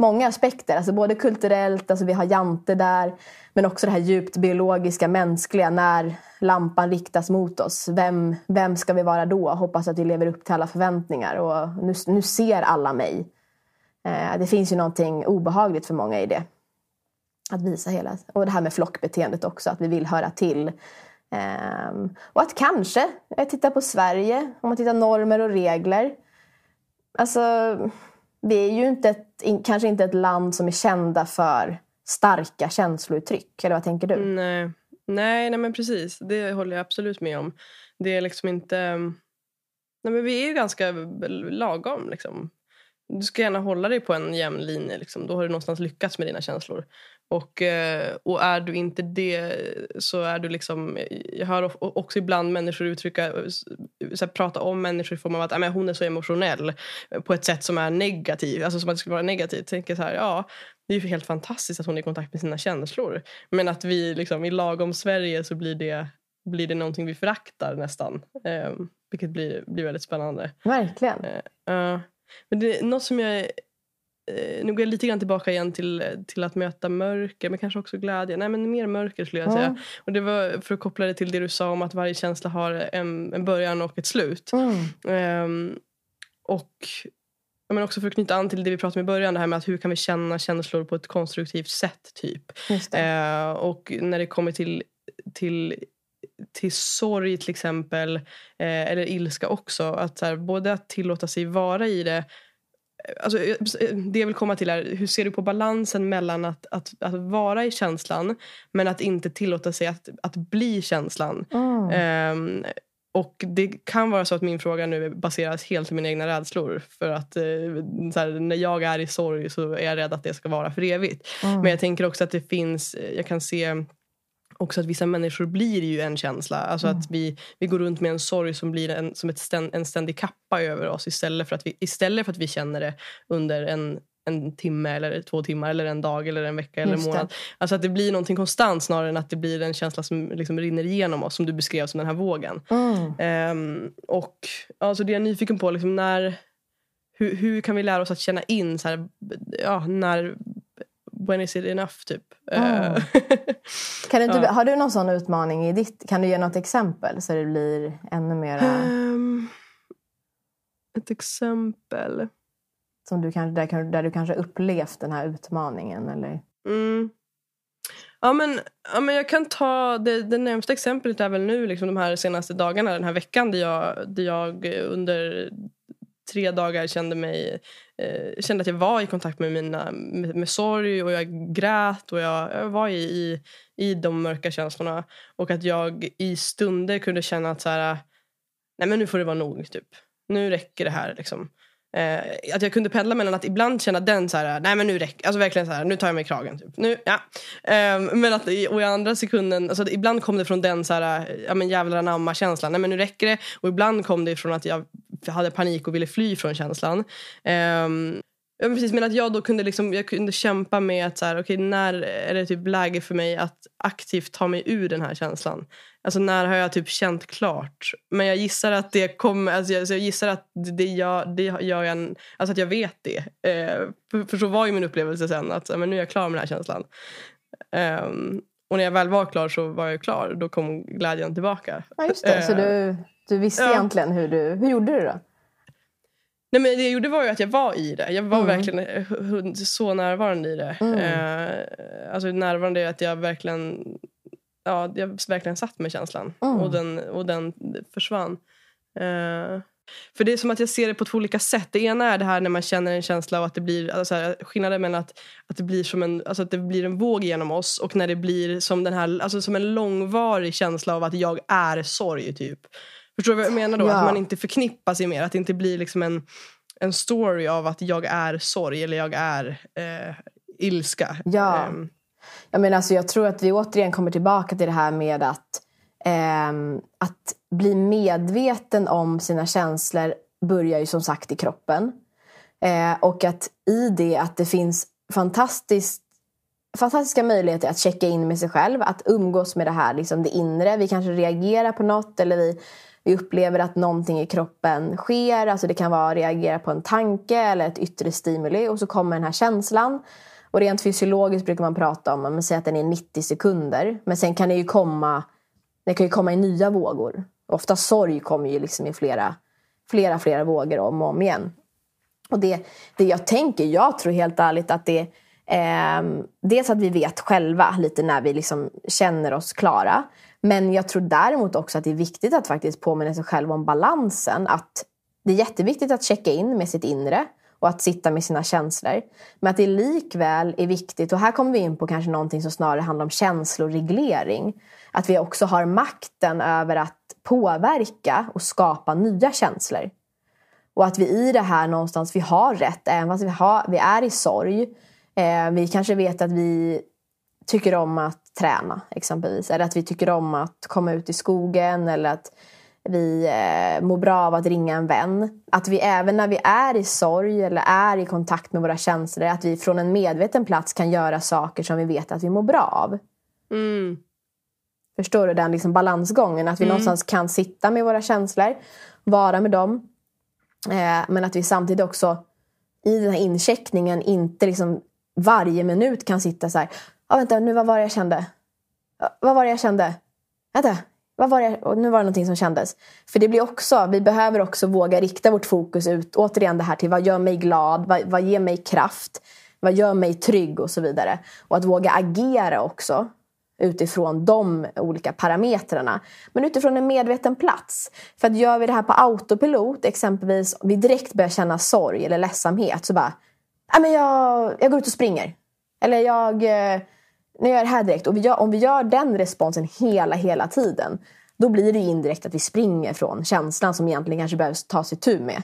Speaker 1: många aspekter. Alltså både kulturellt, alltså vi har Jante där. Men också det här djupt biologiska, mänskliga. När lampan riktas mot oss. Vem, vem ska vi vara då? Hoppas att vi lever upp till alla förväntningar. Och nu, nu ser alla mig. Eh, det finns ju någonting obehagligt för många i det. Att visa hela. Och det här med flockbeteendet också. Att vi vill höra till. Eh, och att kanske, eh, jag tittar på Sverige. Om man tittar normer och regler. Alltså vi är ju inte ett, kanske inte ett land som är kända för starka känslouttryck. Eller vad tänker du?
Speaker 2: Nej, nej, nej men precis. Det håller jag absolut med om. Det är liksom inte... Mm, nej, men vi är ju ganska lagom. Liksom. Du ska gärna hålla dig på en jämn linje. Liksom. Då har du någonstans lyckats med dina känslor. Och, eh, och är du inte det så är du liksom... Jag hör också ibland människor uttrycka, så här, prata om människor i form av att äh, hon är så emotionell på ett sätt som är negativt. Alltså som att det skulle vara negativt. Tänker så här, ja, det är ju helt fantastiskt att hon är i kontakt med sina känslor. Men att vi liksom, i lagom Sverige så blir det, blir det någonting vi föraktar nästan. Eh, vilket blir, blir väldigt spännande.
Speaker 1: Verkligen.
Speaker 2: Eh, uh, men det är något som jag eh, nu går jag lite grann tillbaka igen till, till att möta mörker men kanske också glädje. Nej men mer mörker skulle jag säga. Mm. Och det var för att koppla det till det du sa om att varje känsla har en, en början och ett slut. Mm. Um, och men också för att knyta an till det vi pratade om i början, det här med att hur kan vi känna känslor på ett konstruktivt sätt. typ. Uh, och när det kommer till, till till sorg till exempel, eh, eller ilska också. Att här, både att tillåta sig vara i det Alltså, det jag vill komma till är, hur ser du på balansen mellan att, att, att vara i känslan men att inte tillåta sig att, att bli känslan? Mm. Um, och det kan vara så att min fråga nu baseras helt på mina egna rädslor. För att eh, här, när jag är i sorg så är jag rädd att det ska vara för evigt. Mm. Men jag tänker också att det finns, jag kan se också att vissa människor blir ju en känsla. Alltså mm. att vi, vi går runt med en sorg som blir en, som ett ständ, en ständig kappa över oss istället för, att vi, istället för att vi känner det under en, en timme eller två timmar eller en dag eller en vecka eller en månad. Alltså att det blir någonting konstant snarare än att det blir en känsla som liksom rinner igenom oss som du beskrev som den här vågen.
Speaker 1: Mm.
Speaker 2: Ehm, och alltså det jag är nyfiken på, liksom när, hur, hur kan vi lära oss att känna in så här, ja, när when is it enough typ.
Speaker 1: Mm. Kan du inte,
Speaker 2: Ja.
Speaker 1: Har du någon sån utmaning i ditt? Kan du ge något exempel så det blir ännu mer
Speaker 2: Ehm, ett exempel.
Speaker 1: som du kanske, där, där du kanske upplevt den här utmaningen? Eller?
Speaker 2: Mm. Ja, men, ja, men jag kan ta det, det närmsta exemplet är väl nu liksom de här senaste dagarna, den här veckan där jag, där jag under tre dagar kände mig eh, kände att jag var i kontakt med mina med, med sorg och jag grät och jag, jag var i, i, i de mörka känslorna och att jag i stunder kunde känna att så här, nej men nu får det vara nog typ. Nu räcker det här liksom. Eh, att jag kunde pendla mellan att ibland känna den så här, nej men nu räcker alltså verkligen så här, nu tar jag mig i kragen. Typ. Nu, ja. eh, men att, i- och i andra sekunden, alltså, att ibland kom det från den så här, ja men jävlar anamma känslan, nej men nu räcker det. Och ibland kom det från att jag hade panik och ville fly från känslan. Ehm, Ja, men precis, men att jag då kunde, liksom, jag kunde kämpa med att så här, okay, när är det typ läge för mig att aktivt ta mig ur den här känslan. Alltså när har jag typ känt klart? Men jag gissar att det kommer, alltså jag, jag gissar att det gör, det gör jag, alltså att jag vet det. Eh, för, för så var ju min upplevelse sen, att men nu är jag klar med den här känslan. Ehm, och när jag väl var klar så var jag klar, då kom glädjen tillbaka.
Speaker 1: Ja, just det. Så
Speaker 2: Eh,
Speaker 1: du, du visste
Speaker 2: ja.
Speaker 1: egentligen hur du... Hur gjorde du då?
Speaker 2: Nej, men det jag gjorde var ju att jag var i det. Jag var
Speaker 1: Mm.
Speaker 2: verkligen eh, så närvarande i det.
Speaker 1: Mm.
Speaker 2: Eh, alltså närvarande att jag verkligen, ja, jag verkligen satt med känslan.
Speaker 1: Mm.
Speaker 2: Och, den, och den försvann. Eh, för det är som att jag ser det på två olika sätt. Det ena är det här när man känner en känsla av att det blir alltså, så här, skillnaden mellan att, att det blir som en, alltså att det blir en våg genom oss och när det blir som den här, alltså som en långvarig känsla av att jag är sorg typ. Förstår du vad jag menar då?
Speaker 1: Ja.
Speaker 2: Att man inte förknippar sig mer, att det inte blir liksom en, en story av att jag är sorg eller jag är eh, ilska.
Speaker 1: Ja.
Speaker 2: Ehm,
Speaker 1: Jag, menar, alltså, jag tror att vi återigen kommer tillbaka till det här med att, ehm, att bli medveten om sina känslor börjar ju som sagt i kroppen. Eh, och att i det att det finns fantastiskt fantastiska möjligheter att checka in med sig själv, att umgås med det här liksom det inre. Vi kanske reagerar på något eller vi, vi upplever att någonting i kroppen sker. Alltså det kan vara att reagera på en tanke eller ett yttre stimuli och så kommer den här känslan. Och rent fysiologiskt brukar man prata om, man säger att den är 90 sekunder. Men sen kan det ju komma, det kan ju komma i nya vågor. Ofta sorg kommer ju liksom i flera, flera, flera vågor om och om igen. Och det, det jag tänker, jag tror helt ärligt att det eh, Dels att vi vet själva lite när vi liksom känner oss klara. Men jag tror däremot också att det är viktigt att faktiskt påminna sig själv om balansen. Att det är jätteviktigt att checka in med sitt inre och att sitta med sina känslor. Men att det likväl är viktigt, och här kommer vi in på kanske någonting som snarare handlar om känsloreglering. Att vi också har makten över att påverka och skapa nya känslor. Och att vi i det här någonstans, vi har rätt, även fast vi, har, vi är i sorg. Eh, vi kanske vet att vi tycker om att träna exempelvis. Eller att vi tycker om att komma ut i skogen. Eller att vi eh, mår bra av att ringa en vän. Att vi även när vi är i sorg eller är i kontakt med våra känslor. Att vi från en medveten plats kan göra saker som vi vet att vi mår bra av.
Speaker 2: mm,
Speaker 1: Förstår du den liksom balansgången? Att vi någonstans kan sitta med våra känslor, vara med dem. Eh, men att vi samtidigt också i den här incheckningen inte liksom varje minut kan sitta så här. Ja, vänta, nu vad var det jag kände? Vad var det jag kände? Vänta, vad var det? Och nu var det någonting som kändes. För det blir också, vi behöver också våga rikta vårt fokus ut, återigen det här till vad gör mig glad, vad, vad ger mig kraft, vad gör mig trygg och så vidare. Och att våga agera också utifrån de olika parametrarna. Men utifrån en medveten plats. För att gör vi det här på autopilot, exempelvis om vi direkt börjar känna sorg eller ledsamhet så bara, men jag, jag går ut och springer. Eller jag, eh, nu gör jag det här direkt. Och vi gör, om vi gör den responsen hela, hela tiden, då blir det ju indirekt att vi springer från känslan som egentligen kanske behöver tas itu med.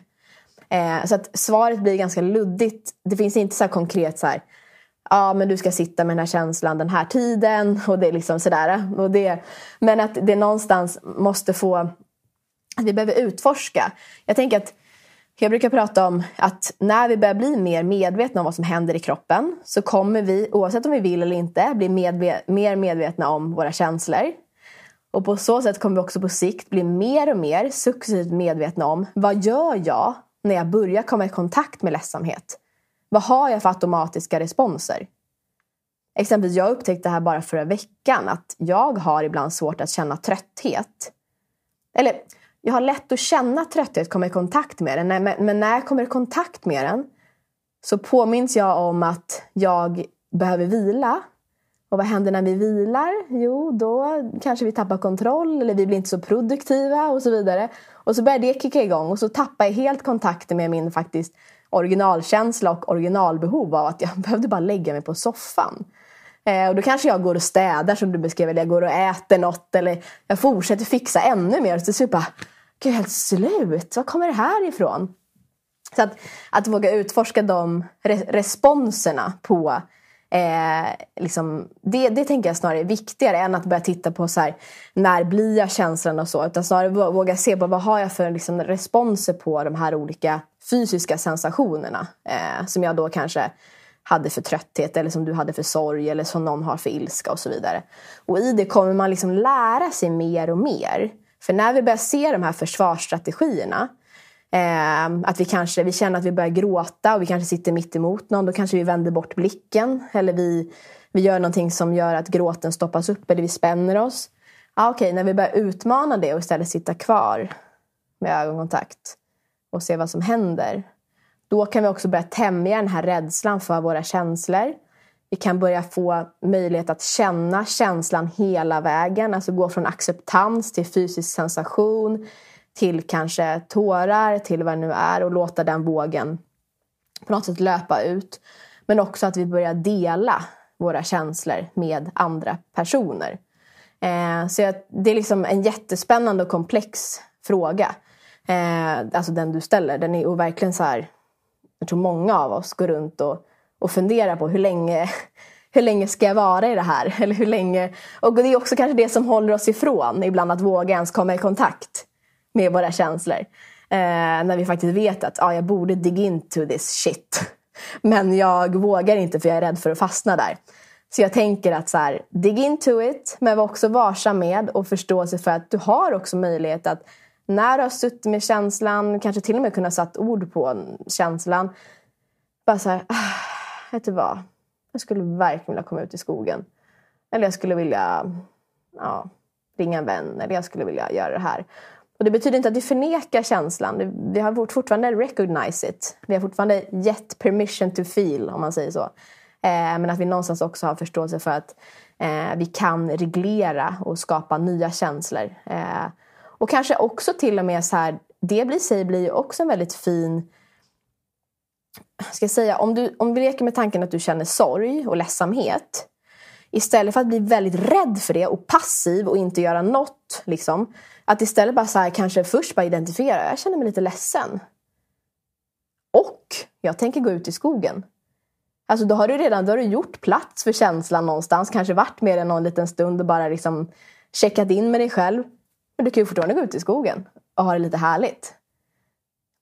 Speaker 1: Eh, så att svaret blir ganska luddigt. Det finns inte så här konkret så här, ja men du ska sitta med den här känslan den här tiden och det är liksom sådär. Och det, men att det någonstans måste få, att vi behöver utforska. Jag tänker att jag brukar prata om att när vi börjar bli mer medvetna om vad som händer i kroppen så kommer vi, oavsett om vi vill eller inte, bli medve mer medvetna om våra känslor. Och på så sätt kommer vi också på sikt bli mer och mer successivt medvetna om vad gör jag när jag börjar komma i kontakt med ledsamhet? Vad har jag för automatiska responser? Exempelvis, jag upptäckte här bara förra veckan att jag har ibland svårt att känna trötthet. Eller, jag har lätt att känna trötthet, komma i kontakt med den. Men när jag kommer i kontakt med den så påminns jag om att jag behöver vila. Och vad händer när vi vilar? Jo, då kanske vi tappar kontroll eller vi blir inte så produktiva och så vidare. Och så börjar det kicka igång och så tappar jag helt kontakten med min faktiskt originalkänsla och originalbehov av att jag behövde bara lägga mig på soffan. Eh, och då kanske jag går och städar som du beskrev, eller jag går och äter något eller jag fortsätter fixa ännu mer. Och så typ bara, gud jag är helt slut, var kommer det här ifrån? Så att, att våga utforska de re responserna på Eh, liksom, det, det tänker jag snarare är viktigare än att börja titta på så här, när blir jag känslan och så. Utan snarare våga se på vad har jag för liksom, responser på de här olika fysiska sensationerna. Eh, som jag då kanske hade för trötthet eller som du hade för sorg eller som någon har för ilska och så vidare. Och i det kommer man liksom lära sig mer och mer. För när vi börjar se de här försvarsstrategierna Eh, att vi kanske vi känner att vi börjar gråta och vi kanske sitter mitt emot någon. Då kanske vi vänder bort blicken. Eller vi, vi gör någonting som gör att gråten stoppas upp eller vi spänner oss. Ah, Okej, okay, när vi börjar utmana det och istället sitta kvar med ögonkontakt och se vad som händer. Då kan vi också börja tämja den här rädslan för våra känslor. Vi kan börja få möjlighet att känna känslan hela vägen. Alltså gå från acceptans till fysisk sensation till kanske tårar, till vad det nu är och låta den vågen på något sätt löpa ut. Men också att vi börjar dela våra känslor med andra personer. Eh, så jag, det är liksom en jättespännande och komplex fråga. Eh, alltså den du ställer. Den är verkligen så här, jag tror många av oss går runt och, och fundera på hur länge, hur länge ska jag vara i det här? Eller hur länge... Och det är också kanske det som håller oss ifrån ibland att våga ens komma i kontakt med våra känslor. Eh, när vi faktiskt vet att ah, jag borde dig into this shit. Men jag vågar inte för jag är rädd för att fastna där. Så jag tänker att så här, dig into it, men var också varsam med och förståelse för att du har också möjlighet att när du har suttit med känslan, kanske till och med kunnat satt ord på känslan. Bara så här, ah, vet du vad? Jag skulle verkligen vilja komma ut i skogen. Eller jag skulle vilja ja, ringa en vän. Eller jag skulle vilja göra det här. Och det betyder inte att vi förnekar känslan. Vi har fortfarande recognize it. Vi har fortfarande gett permission to feel, om man säger så. Eh, men att vi någonstans också har förståelse för att eh, vi kan reglera och skapa nya känslor. Eh, och kanske också till och med så här, det blir sig blir ju också en väldigt fin ska jag säga, om, du, om vi leker med tanken att du känner sorg och ledsamhet istället för att bli väldigt rädd för det och passiv och inte göra något liksom, att istället bara så här, kanske först bara identifiera, jag känner mig lite ledsen. Och jag tänker gå ut i skogen. Alltså då har du redan då har du gjort plats för känslan någonstans, kanske varit med den någon liten stund och bara liksom checkat in med dig själv. Men du kan ju fortfarande gå ut i skogen och ha det lite härligt.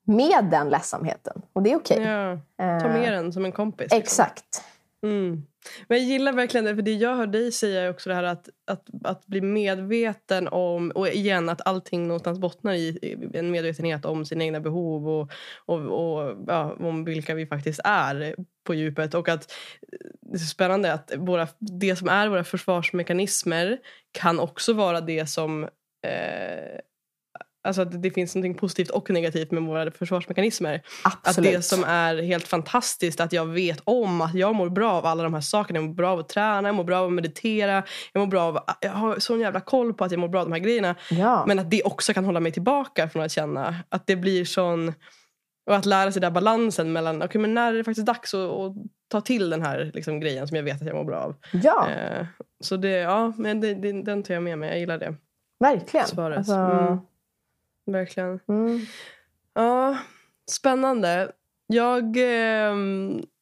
Speaker 1: Med den ledsamheten. Och det är okej. Okay.
Speaker 2: Ja, ta med den som en kompis.
Speaker 1: Liksom. Exakt.
Speaker 2: Mm. Men jag gillar verkligen det, för det jag hör dig säga är också det här att, att, att bli medveten om, och igen att allting någonstans bottnar i en medvetenhet om sina egna behov och, och, och ja, om vilka vi faktiskt är på djupet. Och att det är så spännande att våra, det som är våra försvarsmekanismer kan också vara det som eh, Alltså att det finns något positivt och negativt med våra försvarsmekanismer.
Speaker 1: Absolut.
Speaker 2: Att det som är helt fantastiskt att jag vet om att jag mår bra av alla de här sakerna. Jag mår bra av att träna, jag mår bra av att meditera. Jag mår bra av, jag har sån jävla koll på att jag mår bra av de här grejerna.
Speaker 1: Ja.
Speaker 2: Men att det också kan hålla mig tillbaka från att känna att det blir sån... Och att lära sig den balansen mellan, okay, men när är det faktiskt dags att, att ta till den här liksom, grejen som jag vet att jag mår bra av.
Speaker 1: Ja.
Speaker 2: Eh, så det, ja, men det, det, den tar jag med mig, jag gillar det.
Speaker 1: Verkligen. Svaret. Alltså... Mm.
Speaker 2: Verkligen.
Speaker 1: Mm.
Speaker 2: Ja, spännande. Jag eh,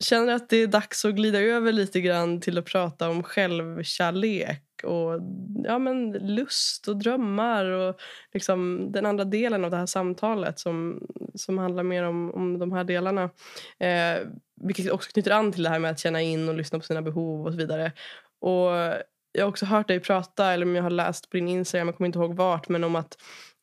Speaker 2: känner att det är dags att glida över lite grann till att prata om självkärlek kärlek och ja, men lust och drömmar och liksom den andra delen av det här samtalet som, som handlar mer om, om de här delarna. Eh, vilket också knyter an till det här med att känna in och lyssna på sina behov och så vidare. Och jag har också hört dig prata, eller om jag har läst på din Instagram, jag kommer inte ihåg vart, men om att,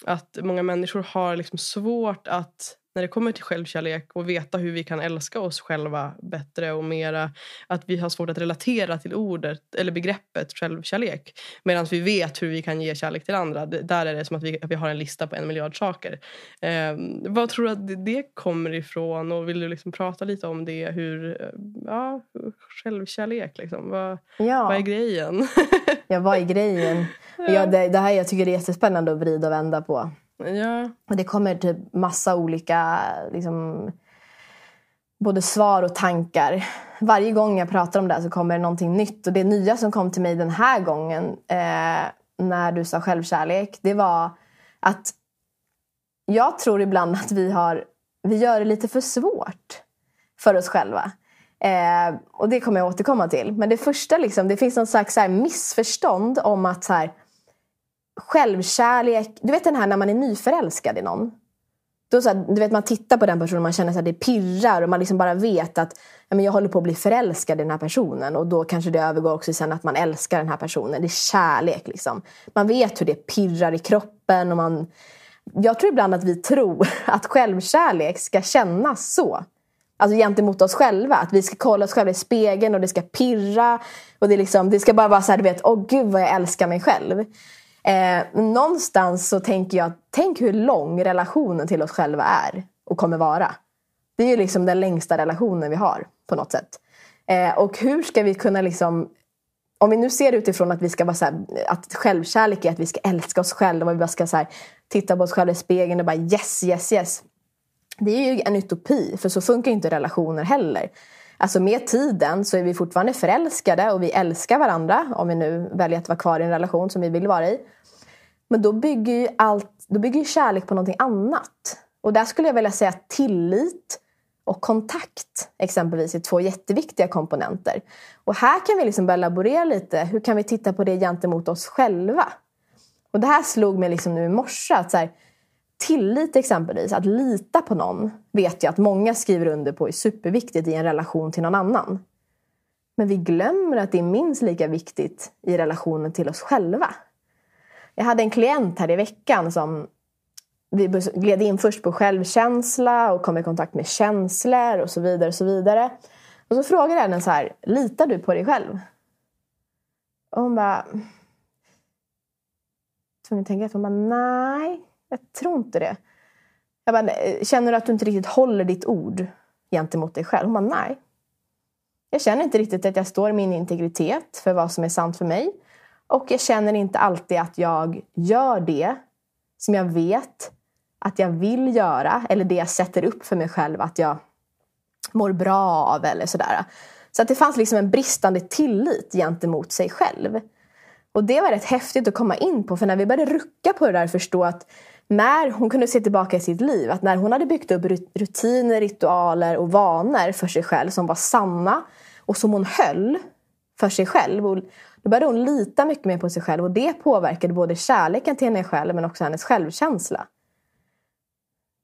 Speaker 2: att många människor har liksom svårt att när det kommer till självkärlek och veta hur vi kan älska oss själva bättre och mera. Att vi har svårt att relatera till ordet eller begreppet självkärlek. Medan vi vet hur vi kan ge kärlek till andra. Där är det som att vi, att vi har en lista på en miljard saker. Eh, vad tror du att det kommer ifrån? Och vill du liksom prata lite om det? Hur, eh, ja, självkärlek liksom. Vad, ja. vad är grejen?
Speaker 1: ja, vad är grejen? Ja, det, det här jag tycker det är jättespännande att vrida och vända på.
Speaker 2: Ja.
Speaker 1: Och det kommer typ massa olika liksom, både svar och tankar. Varje gång jag pratar om det här så kommer det någonting nytt. Och det nya som kom till mig den här gången eh, när du sa självkärlek, det var att jag tror ibland att vi, har, vi gör det lite för svårt för oss själva. Eh, och det kommer jag återkomma till. Men det första, liksom, det finns någon slags så missförstånd om att så här, självkärlek. Du vet den här när man är nyförälskad i någon. Då så här, du vet, man tittar på den personen och man känner att det pirrar och man liksom bara vet att ja, men jag håller på att bli förälskad i den här personen. Och då kanske det övergår också sen att man älskar den här personen. Det är kärlek. Liksom. Man vet hur det pirrar i kroppen. Och man... Jag tror ibland att vi tror att självkärlek ska kännas så. Alltså gentemot oss själva. Att vi ska kolla oss själva i spegeln och det ska pirra. Och det, liksom, det ska bara vara så här, du vet, åh gud vad jag älskar mig själv. Eh, någonstans så tänker jag, tänk hur lång relationen till oss själva är och kommer vara. Det är ju liksom den längsta relationen vi har på något sätt. Eh, och hur ska vi kunna liksom om vi nu ser utifrån att vi ska vara så här, att självkärlek är att vi ska älska oss själva och vi bara ska så här, titta på oss själva i spegeln och bara yes, yes, yes. Det är ju en utopi, för så funkar inte relationer heller. Alltså med tiden så är vi fortfarande förälskade och vi älskar varandra om vi nu väljer att vara kvar i en relation som vi vill vara i. Men då bygger ju, allt, då bygger ju kärlek på någonting annat. Och där skulle jag vilja säga att tillit och kontakt exempelvis är två jätteviktiga komponenter. Och här kan vi liksom börja laborera lite. Hur kan vi titta på det gentemot oss själva? Och det här slog mig liksom nu i morse. Att så här, tillit exempelvis, att lita på någon vet jag att många skriver under på är superviktigt i en relation till någon annan. Men vi glömmer att det är minst lika viktigt i relationen till oss själva. Jag hade en klient här i veckan som vi gled in först på självkänsla och kom i kontakt med känslor och så vidare. Och så vidare. Och så frågade jag henne så här, litar du på dig själv? Och hon bara... Tvungen att tänka efter. Hon bara, nej, jag tror inte det. Jag bara, eh, känner du att du inte riktigt håller ditt ord gentemot dig själv? Hon bara, nej. Jag känner inte riktigt att jag står i min integritet för vad som är sant för mig. Och jag känner inte alltid att jag gör det som jag vet att jag vill göra. Eller det jag sätter upp för mig själv att jag mår bra av eller sådär. Så att det fanns liksom en bristande tillit gentemot sig själv. Och det var rätt häftigt att komma in på för när vi började rucka på det där och förstå att när hon kunde se tillbaka i sitt liv, att när hon hade byggt upp rutiner, ritualer och vanor för sig själv som var sanna och som hon höll för sig själv. Och då började hon lita mycket mer på sig själv och det påverkade både kärleken till henne själv men också hennes självkänsla.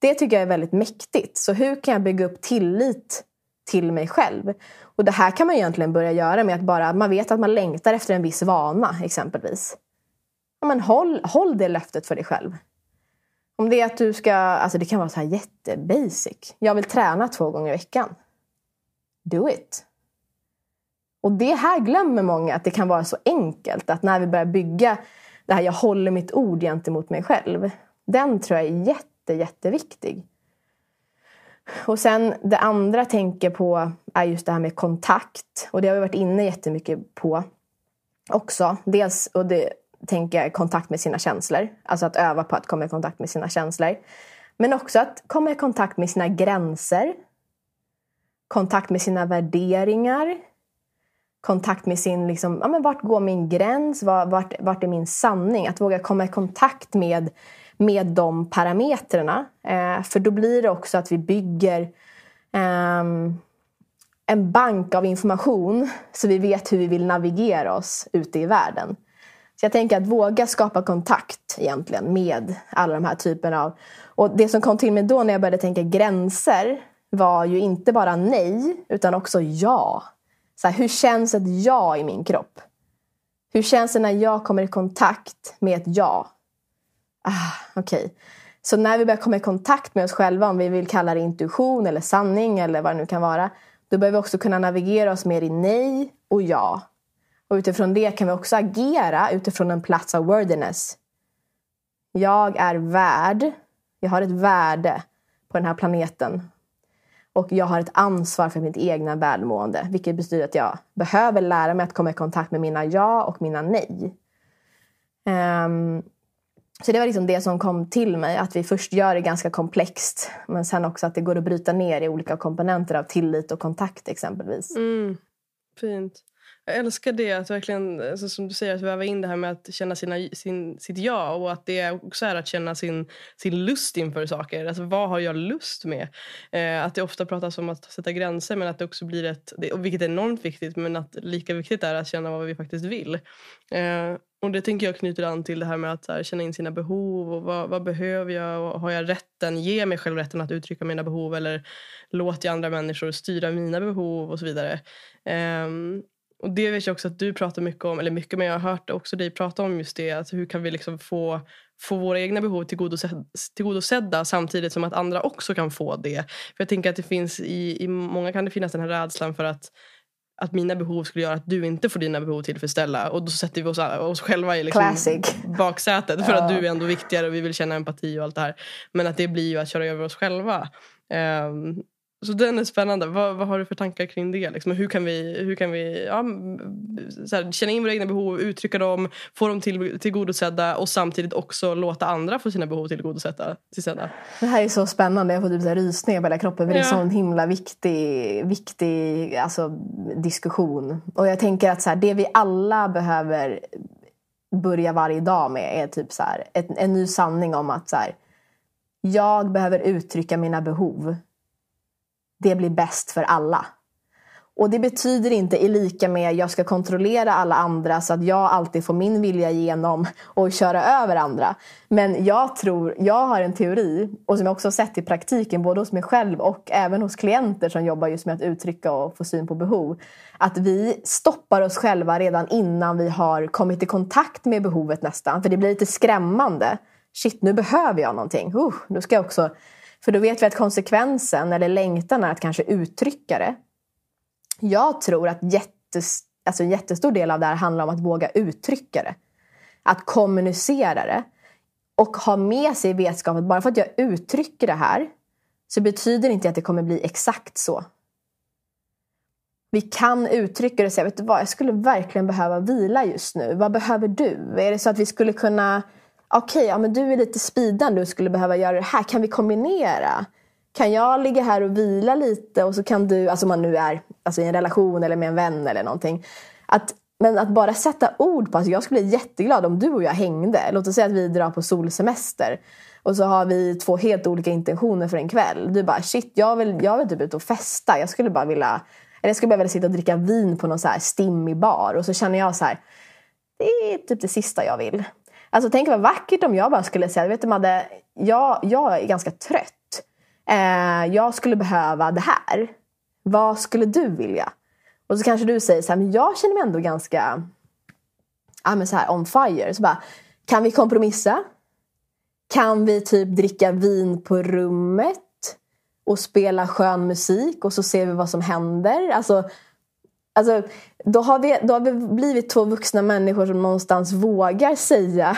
Speaker 1: Det tycker jag är väldigt mäktigt. Så hur kan jag bygga upp tillit till mig själv? Och det här kan man egentligen börja göra med att bara man vet att man längtar efter en viss vana exempelvis. Ja, men håll, håll det löftet för dig själv. Om det är att du ska, alltså det kan vara så här jättebasic. Jag vill träna två gånger i veckan. Do it. Och det här glömmer många, att det kan vara så enkelt. Att när vi börjar bygga det här jag håller mitt ord gentemot mig själv. Den tror jag är jätte, jätteviktig. Och sen det andra jag tänker på är just det här med kontakt. Och det har vi varit inne jättemycket på också. Dels, och det tänker jag, kontakt med sina känslor. Alltså att öva på att komma i kontakt med sina känslor. Men också att komma i kontakt med sina gränser. Kontakt med sina värderingar kontakt med sin, liksom, ja, men vart går min gräns? Vart, vart är min sanning? Att våga komma i kontakt med, med de parametrarna. Eh, för då blir det också att vi bygger eh, en bank av information så vi vet hur vi vill navigera oss ute i världen. Så jag tänker att våga skapa kontakt egentligen med alla de här typerna av... Och det som kom till mig då när jag började tänka gränser var ju inte bara nej, utan också ja. Så här, hur känns ett ja i min kropp? Hur känns det när jag kommer i kontakt med ett ja? Ah, Okej. Okay. Så när vi börjar komma i kontakt med oss själva, om vi vill kalla det intuition eller sanning eller vad det nu kan vara, då börjar vi också kunna navigera oss mer i nej och ja. Och utifrån det kan vi också agera utifrån en plats av worthiness. Jag är värd. Jag har ett värde på den här planeten. Och jag har ett ansvar för mitt egna välmående. Vilket betyder att jag behöver lära mig att komma i kontakt med mina ja och mina nej. Um, så det var liksom det som kom till mig. Att vi först gör det ganska komplext. Men sen också att det går att bryta ner i olika komponenter av tillit och kontakt exempelvis.
Speaker 2: Mm, fint. Jag älskar det, att verkligen, alltså som du säger, att väva in det här med att känna sina, sin, sitt ja och att det också är att känna sin, sin lust inför saker. Alltså vad har jag lust med? Eh, att det ofta pratas om att sätta gränser men att det också blir ett, vilket är enormt viktigt, men att lika viktigt är att känna vad vi faktiskt vill. Eh, och det tänker jag knyter an till det här med att här, känna in sina behov och vad, vad, behöver jag och har jag rätten, ge mig själv rätten att uttrycka mina behov eller låter jag andra människor styra mina behov och så vidare. Um, och det vet jag också att du pratar mycket om, eller mycket men jag har hört också dig prata om just det. Alltså hur kan vi liksom få, få våra egna behov tillgodosedda, tillgodosedda samtidigt som att andra också kan få det. För jag tänker att det finns i, i många kan det finnas den här rädslan för att att mina behov skulle göra att du inte får dina behov tillfredsställda. Och då sätter vi oss, oss själva i liksom baksätet. För att du är ändå viktigare och vi vill känna empati och allt det här. Men att det blir ju att köra över oss själva. Um, så den är spännande. Vad, vad har du för tankar kring det? Liksom? Hur kan vi, hur kan vi ja, här, känna in våra egna behov, uttrycka dem, få dem till, tillgodosedda och samtidigt också låta andra få sina behov tillgodosedda? tillsedda?
Speaker 1: Det här är så spännande. Jag får typ rysningar på hela kroppen. Det är en himla viktig, viktig alltså, diskussion. Och jag tänker att så här, det vi alla behöver börja varje dag med är typ så här, ett, en ny sanning om att så här, jag behöver uttrycka mina behov det blir bäst för alla. Och det betyder inte i lika med att jag ska kontrollera alla andra så att jag alltid får min vilja igenom och köra över andra. Men jag tror, jag har en teori och som jag också har sett i praktiken både hos mig själv och även hos klienter som jobbar just med att uttrycka och få syn på behov. Att vi stoppar oss själva redan innan vi har kommit i kontakt med behovet nästan. För det blir lite skrämmande. Shit, nu behöver jag någonting. Uh, nu ska jag också för då vet vi att konsekvensen eller längtan är att kanske uttrycka det. Jag tror att jättes, alltså en jättestor del av det här handlar om att våga uttrycka det. Att kommunicera det. Och ha med sig vetskapen att bara för att jag uttrycker det här så betyder det inte att det kommer bli exakt så. Vi kan uttrycka det och säga, vet du vad, jag skulle verkligen behöva vila just nu. Vad behöver du? Är det så att vi skulle kunna okej, okay, ja, men du är lite speedad och skulle behöva göra det här. Kan vi kombinera? Kan jag ligga här och vila lite och så kan du, alltså om man nu är alltså i en relation eller med en vän eller någonting. Att, men att bara sätta ord på, alltså jag skulle bli jätteglad om du och jag hängde. Låt oss säga att vi drar på solsemester. Och så har vi två helt olika intentioner för en kväll. Du bara shit, jag vill, jag vill typ ut och festa. Jag skulle bara vilja, eller jag skulle bara vilja sitta och dricka vin på någon så här stimmig bar. Och så känner jag så här, det är typ det sista jag vill. Alltså tänk vad vackert om jag bara skulle säga, vet du Madde, jag, jag är ganska trött. Eh, jag skulle behöva det här. Vad skulle du vilja? Och så kanske du säger så här, men jag känner mig ändå ganska ja, men så här, on fire. Så bara, kan vi kompromissa? Kan vi typ dricka vin på rummet? Och spela skön musik och så ser vi vad som händer. Alltså, Alltså, då, har vi, då har vi blivit två vuxna människor som någonstans vågar säga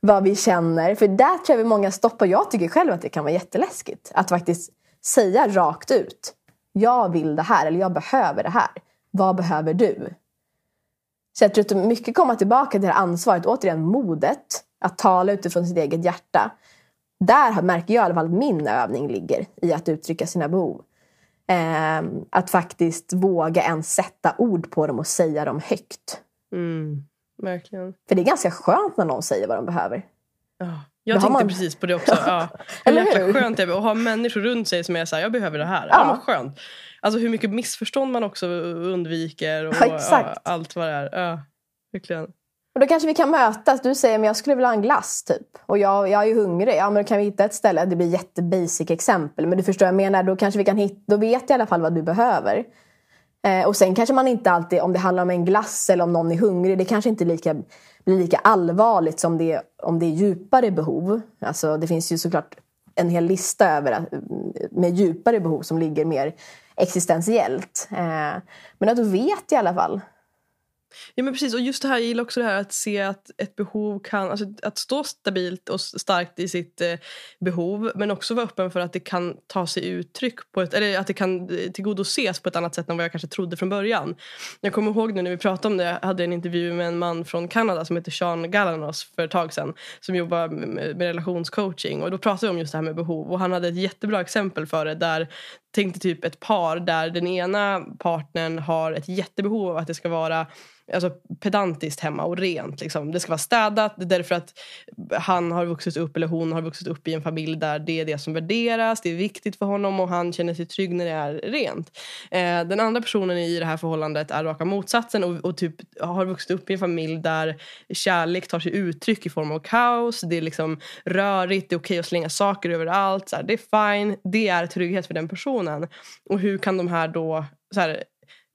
Speaker 1: vad vi känner. För där tror jag vi många stoppar. Jag tycker själv att det kan vara jätteläskigt. Att faktiskt säga rakt ut. Jag vill det här eller jag behöver det här. Vad behöver du? Så jag tror att mycket kommer tillbaka till det här ansvaret. Återigen modet. Att tala utifrån sitt eget hjärta. Där märker jag i alla fall att min övning ligger i att uttrycka sina behov. Eh, att faktiskt våga ens sätta ord på dem och säga dem högt.
Speaker 2: Mm, verkligen.
Speaker 1: För det är ganska skönt när någon säger vad de behöver.
Speaker 2: Ja, jag Då tänkte man... precis på det också. Ja. Hur jäkla skönt det är att ha människor runt sig som är såhär, jag behöver det här. Ja. Ja, skönt. Alltså hur mycket missförstånd man också undviker och ja, allt vad det är. Ja, verkligen.
Speaker 1: Och då kanske vi kan mötas. Du säger att jag skulle vilja ha en glass typ. Och jag, jag är hungrig. Ja men då kan vi hitta ett ställe. Det blir jättebasic exempel. Men du förstår vad jag menar. Då kanske vi kan hitta. Då vet jag i alla fall vad du behöver. Eh, och sen kanske man inte alltid, om det handlar om en glass eller om någon är hungrig. Det kanske inte lika, blir lika allvarligt som det, om det är djupare behov. Alltså det finns ju såklart en hel lista över eh, med djupare behov som ligger mer existentiellt. Eh, men att du vet i alla fall
Speaker 2: Ja men precis och just det här, jag gillar också det här att se att ett behov kan, alltså att stå stabilt och starkt i sitt eh, behov men också vara öppen för att det kan ta sig uttryck på ett, eller att det kan eh, tillgodoses på ett annat sätt än vad jag kanske trodde från början. Jag kommer ihåg nu när vi pratade om det, jag hade en intervju med en man från Kanada som heter Sean Galanos för ett tag sedan som jobbar med, med relationscoaching och då pratade vi om just det här med behov och han hade ett jättebra exempel för det där tänkte typ ett par där den ena partnern har ett jättebehov av att det ska vara alltså, pedantiskt hemma och rent. Liksom. Det ska vara städat därför att han har vuxit upp eller hon har vuxit upp i en familj där det är det som värderas. Det är viktigt för honom och han känner sig trygg när det är rent. Eh, den andra personen i det här förhållandet är raka motsatsen och, och typ har vuxit upp i en familj där kärlek tar sig uttryck i form av kaos. Det är liksom rörigt, det är okej okay att slänga saker överallt. Så här, det är fine, det är trygghet för den personen. Och hur kan de här då så här,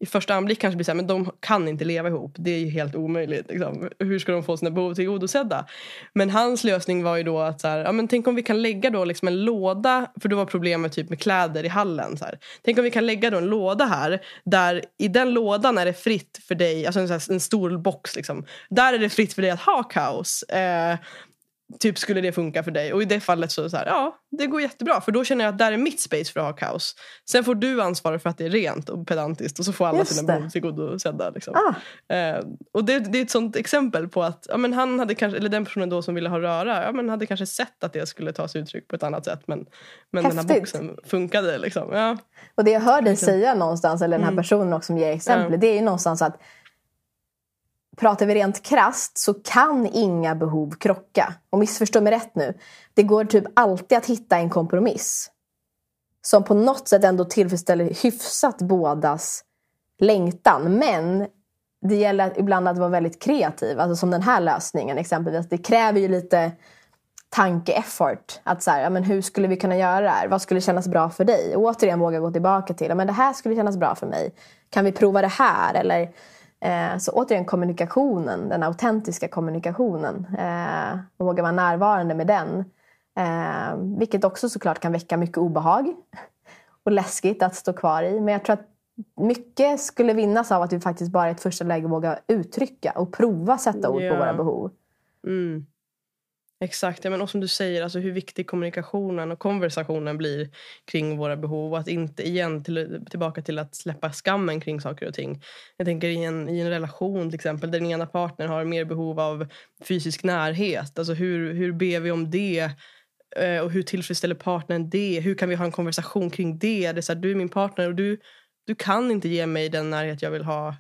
Speaker 2: i första anblick kanske blir så här, men de kan inte leva ihop. Det är ju helt omöjligt. Liksom. Hur ska de få sina behov tillgodosedda? Men hans lösning var ju då att så här, ja, men tänk om vi kan lägga då liksom en låda, för då var problemet typ med kläder i hallen. Så här. Tänk om vi kan lägga då en låda här, där i den lådan är det fritt för dig, alltså en, så här, en stor box liksom. Där är det fritt för dig att ha kaos. Eh, typ skulle det funka för dig? Och i det fallet så, så här, ja, det går jättebra. För då känner jag att där är mitt space för att ha kaos. Sen får du ansvara för att det är rent och pedantiskt och så får alla Just sina behov tillgodosedda. Liksom. Ah. Eh, och det, det, är ett sånt exempel på att ja, men han hade kanske, eller den personen då som ville ha röra, ja, men hade kanske sett att det skulle ta sig uttryck på ett annat sätt. Men, men den här boxen funkade. Liksom. Ja.
Speaker 1: Och det jag hör dig säga någonstans, eller den här mm. personen också som ger exempel, ja. det är ju någonstans att pratar vi rent krast så kan inga behov krocka. Och missförstå mig rätt nu. Det går typ alltid att hitta en kompromiss. Som på något sätt ändå tillfredsställer hyfsat bådas längtan. Men det gäller ibland att vara väldigt kreativ. Alltså som den här lösningen exempelvis. Det kräver ju lite tanke-effort. Att så här, ja, men hur skulle vi kunna göra det här? Vad skulle kännas bra för dig? Och återigen våga gå tillbaka till, ja, men det här skulle kännas bra för mig. Kan vi prova det här? Eller så återigen kommunikationen, den autentiska kommunikationen. Eh, och våga vara närvarande med den. Eh, vilket också såklart kan väcka mycket obehag och läskigt att stå kvar i. Men jag tror att mycket skulle vinnas av att vi faktiskt bara i ett första läge vågar uttrycka och prova sätta ord på våra behov.
Speaker 2: Mm. Exakt, ja, men och som du säger, alltså hur viktig kommunikationen och konversationen blir kring våra behov och att inte igen till, tillbaka till att släppa skammen kring saker och ting. Jag tänker i en, i en relation till exempel där den ena partnern har mer behov av fysisk närhet. Alltså hur, hur ber vi om det? Eh, och hur tillfredsställer partnern det? Hur kan vi ha en konversation kring det? det är så här, du är min partner och du, du kan inte ge mig den närhet jag vill ha.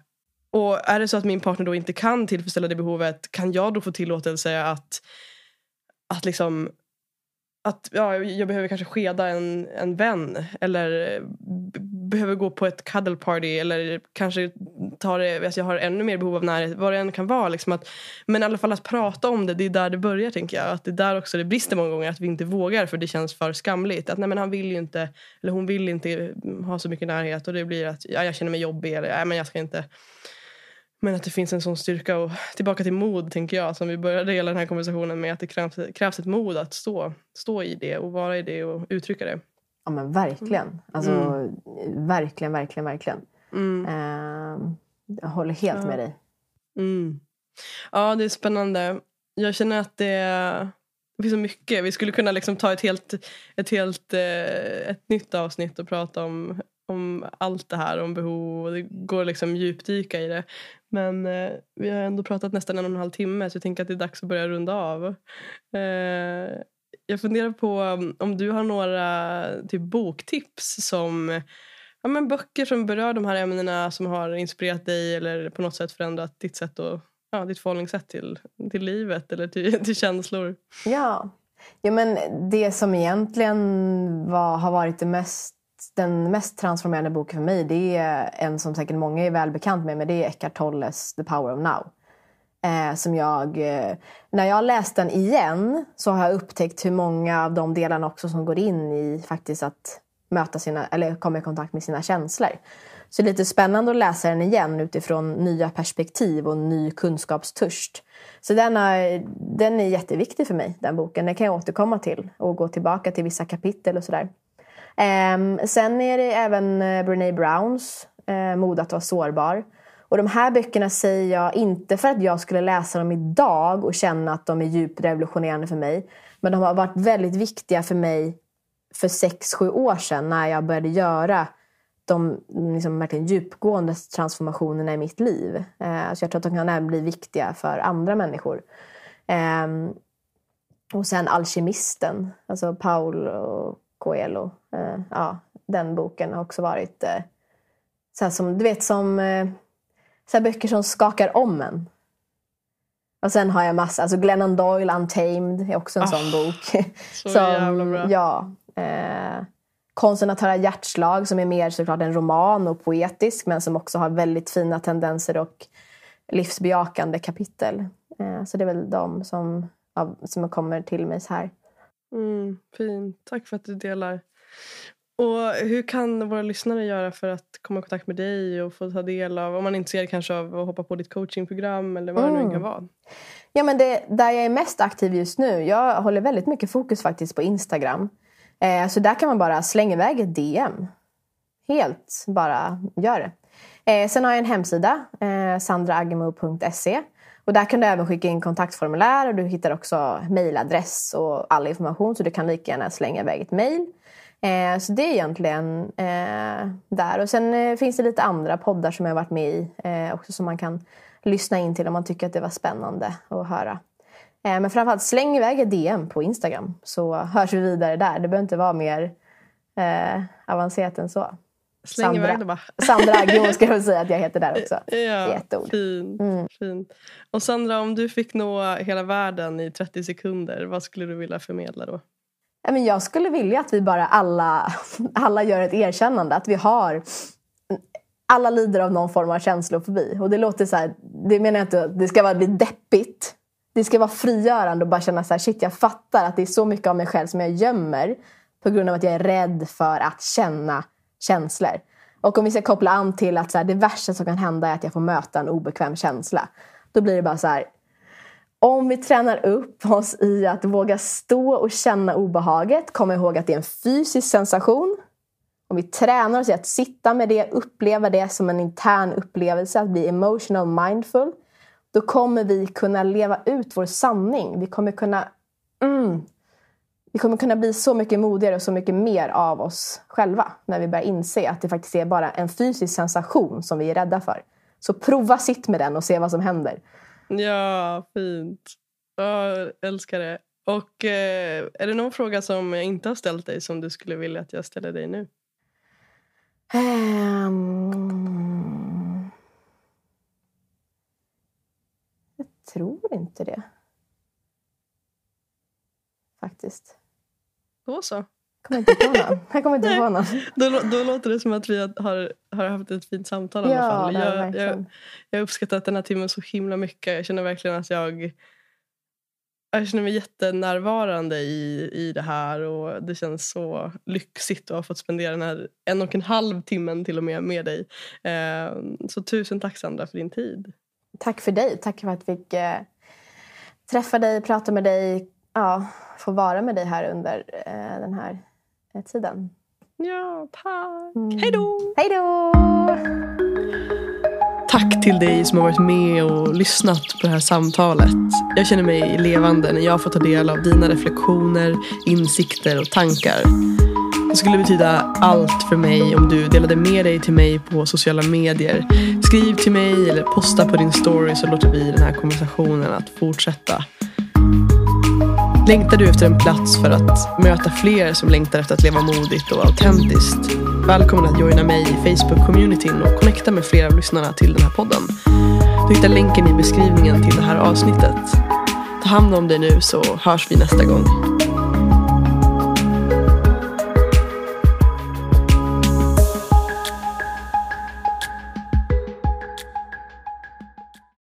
Speaker 2: Och är det så att min partner då inte kan tillfredsställa det behovet kan jag då få tillåtelse att att liksom att ja, jag behöver kanske skeda en, en vän eller behöver gå på ett cuddle party eller kanske ta det, alltså jag har ännu mer behov av närhet, vad det än kan vara. Liksom att, men i alla fall att prata om det, det är där det börjar tänker jag. Att det är där också det brister många gånger, att vi inte vågar för det känns för skamligt. Att nej men han vill ju inte, eller hon vill inte ha så mycket närhet och det blir att ja, jag känner mig jobbig eller nej men jag ska inte men att det finns en sån styrka och tillbaka till mod tänker jag som vi började hela den här konversationen med att det krävs, krävs ett mod att stå, stå i det och vara i det och uttrycka det.
Speaker 1: Ja men verkligen. Mm. Alltså, mm. Verkligen, verkligen, verkligen. Mm. Uh, jag håller helt ja. med dig.
Speaker 2: Mm. Ja det är spännande. Jag känner att det, det finns så mycket. Vi skulle kunna liksom ta ett helt, ett helt eh, ett nytt avsnitt och prata om om allt det här, om behov och det går liksom djupdyka i det. Men eh, vi har ändå pratat nästan en och en halv timme så jag tänker att det är dags att börja runda av. Eh, jag funderar på om du har några typ boktips som ja, men böcker som berör de här ämnena som har inspirerat dig eller på något sätt förändrat ditt sätt och ja, ditt förhållningssätt till, till livet eller till, till känslor.
Speaker 1: Ja. ja, men det som egentligen var, har varit det mest den mest transformerande boken för mig det är en som säkert många är välbekant med men det är Eckart Tolles The Power of Now. Eh, som jag, eh, när jag läst den igen så har jag upptäckt hur många av de delarna också som går in i faktiskt att möta sina, eller komma i kontakt med sina känslor. Så det är lite spännande att läsa den igen utifrån nya perspektiv och ny kunskapstörst. Så den är, den är jätteviktig för mig, den boken. Den kan jag återkomma till och gå tillbaka till vissa kapitel och sådär. Um, sen är det även eh, Brené Browns eh, uh, Mod att vara sårbar. Och de här böckerna säger jag inte för att jag skulle läsa dem idag och känna att de är djupt revolutionerande för mig. Men de har varit väldigt viktiga för mig för sex sju år sedan när jag började göra de liksom verkligen djupgående transformationerna i mitt liv. Eh, så jag tror att de kan även bli viktiga för andra människor. Eh, och sen Alkemisten, alltså Paolo Coelho. Eh, ja, den boken har också varit eh, så som, du vet som eh, så böcker som skakar om en. Och sen har jag massa, alltså Glennon Doyle Untamed är också en oh, sån bok.
Speaker 2: Så som, jävla bra.
Speaker 1: Ja. Eh, Konsten att höra hjärtslag som är mer såklart en roman och poetisk men som också har väldigt fina tendenser och livsbejakande kapitel. Eh, så det är väl de som, som kommer till mig så här.
Speaker 2: Mm, fint. Tack för att du delar. Och hur kan våra lyssnare göra för att komma i kontakt med dig och få ta del av, om man är intresserad kanske av att hoppa på ditt coachingprogram eller vad mm. det nu kan mm. vara?
Speaker 1: Ja men det, där jag är mest aktiv just nu, jag håller väldigt mycket fokus faktiskt på Instagram. Eh, så där kan man bara slänga iväg ett DM. Helt bara gör det. Eh, sen har jag en hemsida, eh, sandraagemo.se. Och där kan du även skicka in kontaktformulär och du hittar också mejladress och all information så du kan lika gärna slänga iväg ett mejl. Eh, så det är egentligen eh, där. Och sen eh, finns det lite andra poddar som jag varit med i eh, också som man kan lyssna in till om man tycker att det var spännande att höra. Eh, men framförallt släng iväg ett DM på Instagram så hörs vi vidare där. Det behöver inte vara mer eh, avancerat än så.
Speaker 2: Släng Sandra. iväg det bara.
Speaker 1: Sandra Agio ska jag säga att jag heter där också.
Speaker 2: Ja, ett ord. Fint, mm. fint. Och Sandra, om du fick nå hela världen i 30 sekunder, vad skulle du vilja förmedla då?
Speaker 1: Jag skulle vilja att vi bara alla, alla gör ett erkännande. Att vi har alla lider av någon form av känslofobi. Och det låter så här, det menar jag inte det ska bli deppigt det ska vara frigörande och bara känna så här, shit jag fattar att det är så mycket av mig själv som jag gömmer på grund av att jag är rädd för att känna känslor. Och om vi ska koppla an till att så här, det värsta som kan hända är att jag får möta en obekväm känsla. Då blir det bara så här, om vi tränar upp oss i att våga stå och känna obehaget, kom ihåg att det är en fysisk sensation. Om vi tränar oss i att sitta med det, uppleva det som en intern upplevelse, att bli emotional mindful, då kommer vi kunna leva ut vår sanning. Vi kommer kunna, mm, vi kommer kunna bli så mycket modigare och så mycket mer av oss själva när vi börjar inse att det faktiskt är bara en fysisk sensation som vi är rädda för. Så prova sitt med den och se vad som händer.
Speaker 2: Ja, fint. Jag älskar det. Och eh, är det någon fråga som jag inte har ställt dig som du skulle vilja att jag ställer dig nu?
Speaker 1: Um... tror inte det. Faktiskt.
Speaker 2: Då så.
Speaker 1: Jag kommer inte på någon. Jag kommer inte på någon.
Speaker 2: då, då låter det som att vi har, har haft ett fint samtal i alla fall. Jag, jag, jag har uppskattat den här timmen så himla mycket. Jag känner verkligen att jag jag känner mig jättenärvarande i, i det här och det känns så lyxigt att ha fått spendera den här en och en halv timmen till och med med dig. Eh, så tusen tack Sandra för din tid.
Speaker 1: Tack för dig. Tack för att jag fick eh, träffa dig, prata med dig, ja, få vara med dig här under eh, den här eh, tiden.
Speaker 2: Ja, tack. Mm. Hej då!
Speaker 1: Hej då!
Speaker 2: Tack till dig som har varit med och lyssnat på det här samtalet. Jag känner mig levande när jag får ta del av dina reflektioner, insikter och tankar. Det skulle betyda allt för mig om du delade med dig till mig på sociala medier. Skriv till mig eller posta på din story så låter vi den här konversationen att fortsätta. Längtar du efter en plats för att möta fler som längtar efter att leva modigt och autentiskt? Välkommen att joina mig i Facebook-communityn och connecta med flera av lyssnarna till den här podden. Du hittar länken i beskrivningen till det här avsnittet. Ta hand om dig nu så hörs vi nästa gång.